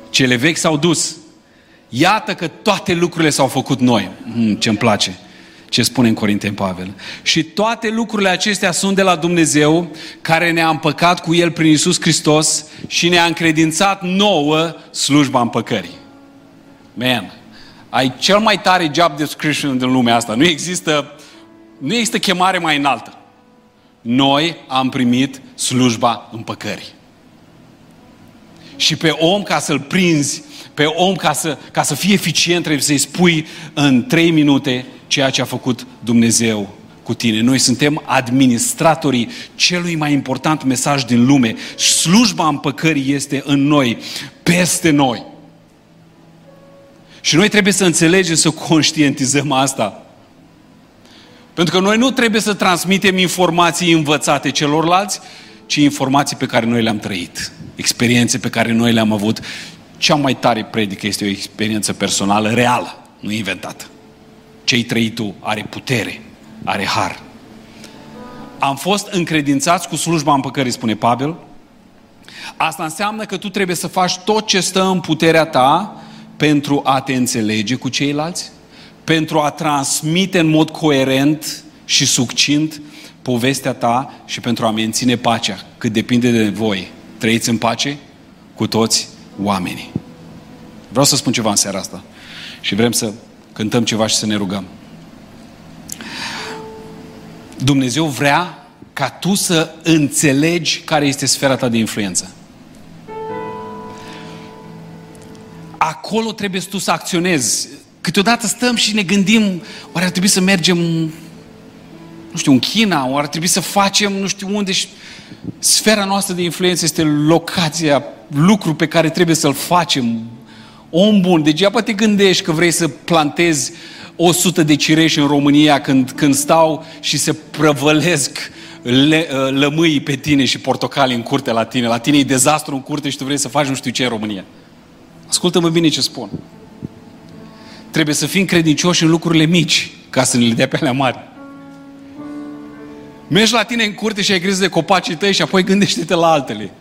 Cele vechi s-au dus. Iată că toate lucrurile s-au făcut noi. Mm, ce-mi place ce spune în Corinteni Pavel. Și toate lucrurile acestea sunt de la Dumnezeu, care ne-a împăcat cu El prin Isus Hristos și ne-a încredințat nouă slujba împăcării. Man, ai cel mai tare job description din lumea asta. Nu există, nu există chemare mai înaltă. Noi am primit slujba împăcării. Și pe om, ca să-l prinzi, pe om, ca să, ca să fie eficient, trebuie să-i spui în trei minute ceea ce a făcut Dumnezeu cu tine. Noi suntem administratorii celui mai important mesaj din lume. Slujba împăcării este în noi, peste noi. Și noi trebuie să înțelegem, să conștientizăm asta. Pentru că noi nu trebuie să transmitem informații învățate celorlalți, ci informații pe care noi le-am trăit, experiențe pe care noi le-am avut. Cea mai tare predică este o experiență personală, reală, nu inventată. Ce-ai trăit tu are putere, are har. Am fost încredințați cu slujba împăcării, spune Pavel. Asta înseamnă că tu trebuie să faci tot ce stă în puterea ta pentru a te înțelege cu ceilalți, pentru a transmite în mod coerent și succint povestea ta și pentru a menține pacea, cât depinde de voi. Trăiți în pace cu toți oamenii. Vreau să spun ceva în seara asta și vrem să cântăm ceva și să ne rugăm. Dumnezeu vrea ca tu să înțelegi care este sfera ta de influență. Acolo trebuie tu să acționezi. Câteodată stăm și ne gândim, oare ar trebui să mergem, nu știu, în China, oare ar trebui să facem, nu știu unde. Și sfera noastră de influență este locația, lucru pe care trebuie să-l facem. Om bun, degeaba te gândești că vrei să plantezi 100 de cireși în România când, când stau și se prăvălesc le, uh, lămâii pe tine și portocali în curte la tine. La tine e dezastru în curte și tu vrei să faci nu știu ce în România. Ascultă-mă bine ce spun. Trebuie să fim credincioși în lucrurile mici ca să ne le dea pe alea mari. Mergi la tine în curte și ai grijă de copacii tăi și apoi gândește-te la altele.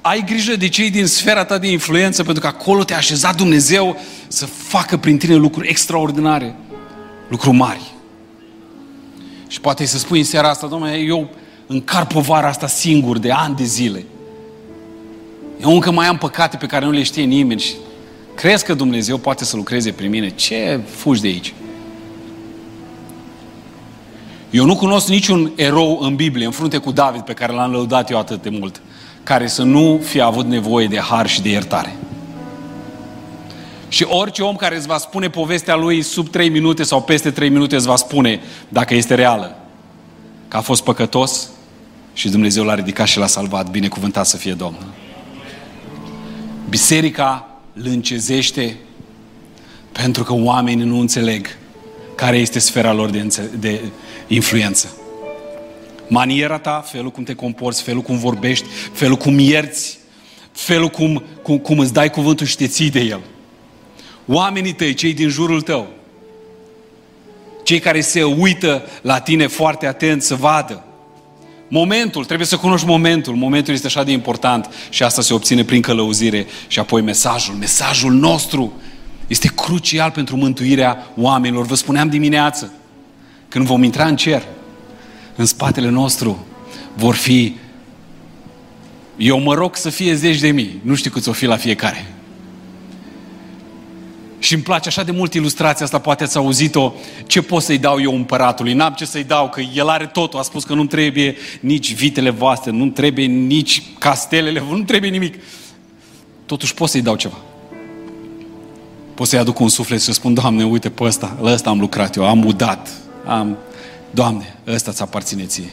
Ai grijă de cei din sfera ta de influență pentru că acolo te-a așezat Dumnezeu să facă prin tine lucruri extraordinare, lucruri mari. Și poate să spui în seara asta, domnule, eu încar povara asta singur de ani de zile. Eu încă mai am păcate pe care nu le știe nimeni și crezi că Dumnezeu poate să lucreze prin mine? Ce fugi de aici? Eu nu cunosc niciun erou în Biblie, în frunte cu David, pe care l-am lăudat eu atât de mult, care să nu fie avut nevoie de har și de iertare. Și orice om care îți va spune povestea lui sub 3 minute sau peste 3 minute îți va spune, dacă este reală, că a fost păcătos și Dumnezeu l-a ridicat și l-a salvat. Binecuvântat să fie Domnul. Biserica lâncezește pentru că oamenii nu înțeleg care este sfera lor de, de influență. Maniera ta, felul cum te comporți, felul cum vorbești, felul cum ierți, felul cum, cum, cum îți dai cuvântul și te ții de el. Oamenii tăi, cei din jurul tău, cei care se uită la tine foarte atent să vadă. Momentul, trebuie să cunoști momentul. Momentul este așa de important și asta se obține prin călăuzire și apoi mesajul. Mesajul nostru este crucial pentru mântuirea oamenilor. Vă spuneam dimineață, când vom intra în cer, în spatele nostru vor fi eu mă rog să fie zeci de mii, nu știu câți o fi la fiecare. Și îmi place așa de mult ilustrația asta, poate ați auzit-o, ce pot să-i dau eu împăratului? N-am ce să-i dau, că el are totul. A spus că nu trebuie nici vitele voastre, nu trebuie nici castelele, *laughs* nu trebuie nimic. Totuși pot să-i dau ceva. Pot să-i aduc un suflet și să spun, Doamne, uite pe ăsta, la ăsta am lucrat eu, am udat, am... Doamne, ăsta ți aparține ție.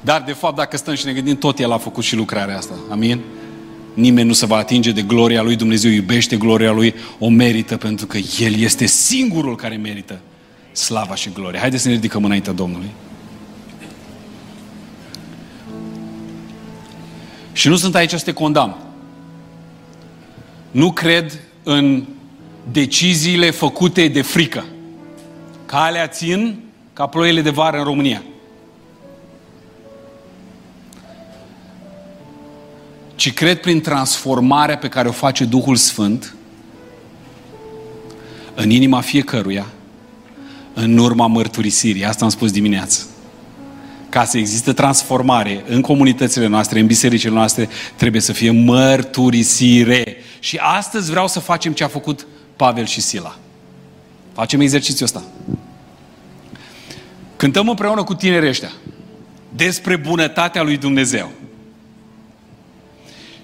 Dar, de fapt, dacă stăm și ne gândim, tot El a făcut și lucrarea asta. Amin? Nimeni nu se va atinge de gloria Lui, Dumnezeu iubește gloria Lui, o merită pentru că El este singurul care merită slava și gloria. Haideți să ne ridicăm înaintea Domnului. Și nu sunt aici să te condamn. Nu cred în deciziile făcute de frică. Calea țin ca ploile de vară în România. ci cred prin transformarea pe care o face Duhul Sfânt în inima fiecăruia, în urma mărturisirii. Asta am spus dimineață. Ca să existe transformare în comunitățile noastre, în bisericile noastre, trebuie să fie mărturisire. Și astăzi vreau să facem ce a făcut Pavel și Sila. Facem exercițiul ăsta. Cântăm împreună cu tinerii ăștia despre bunătatea lui Dumnezeu.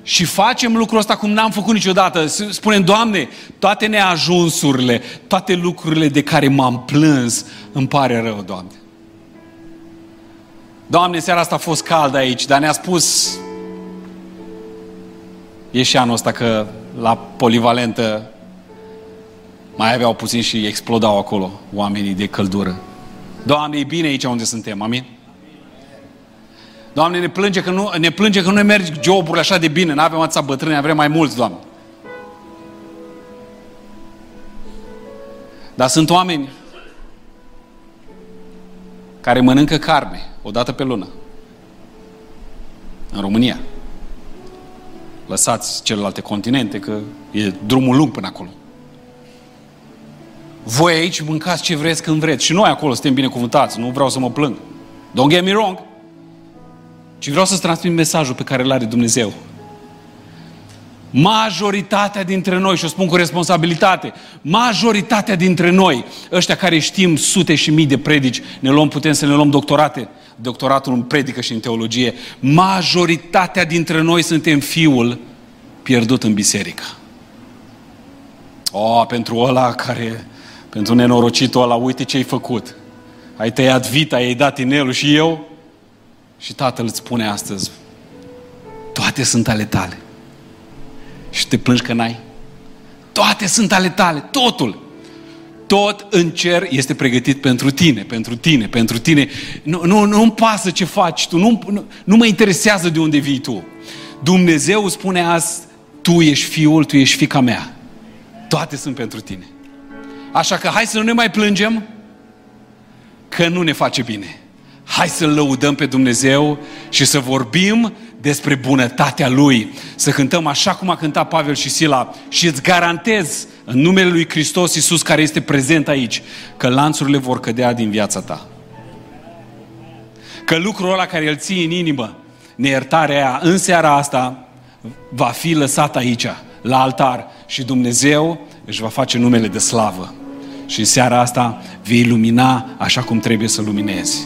Și facem lucrul ăsta cum n-am făcut niciodată. Spunem, Doamne, toate neajunsurile, toate lucrurile de care m-am plâns, îmi pare rău, Doamne. Doamne, seara asta a fost cald aici, dar ne-a spus e și anul ăsta că la polivalentă mai aveau puțin și explodau acolo oamenii de căldură. Doamne, e bine aici unde suntem, amin? Doamne, ne plânge că nu ne, plânge că nu ne merg joburile așa de bine, nu avem atâția bătrâni, avem mai mulți, Doamne. Dar sunt oameni care mănâncă carne o dată pe lună. În România. Lăsați celelalte continente, că e drumul lung până acolo. Voi aici mâncați ce vreți când vreți. Și noi acolo suntem binecuvântați. Nu vreau să mă plâng. Don't get me wrong. Ci vreau să-ți transmit mesajul pe care îl are Dumnezeu. Majoritatea dintre noi, și o spun cu responsabilitate, majoritatea dintre noi, ăștia care știm sute și mii de predici, ne luăm, putem să ne luăm doctorate, doctoratul în predică și în teologie, majoritatea dintre noi suntem fiul pierdut în biserică. O, pentru ăla care, pentru nenorocitul ăla, uite ce ai făcut. Ai tăiat vita, ai dat inelul și eu? Și tatăl îți spune astăzi, toate sunt ale tale. Și te plângi că n-ai. Toate sunt ale tale, totul. Tot în cer este pregătit pentru tine, pentru tine, pentru tine. Nu, nu, nu-mi pasă ce faci tu, nu, nu, nu mă interesează de unde vii tu. Dumnezeu spune azi, tu ești fiul, tu ești fica mea. Toate sunt pentru tine. Așa că hai să nu ne mai plângem că nu ne face bine. Hai să-L lăudăm pe Dumnezeu și să vorbim despre bunătatea Lui. Să cântăm așa cum a cântat Pavel și Sila și îți garantez în numele Lui Hristos Iisus care este prezent aici că lanțurile vor cădea din viața ta. Că lucrul ăla care îl ții în inimă, neiertarea aia, în seara asta, va fi lăsat aici, la altar și Dumnezeu își va face numele de slavă. Și în seara asta vei lumina așa cum trebuie să luminezi.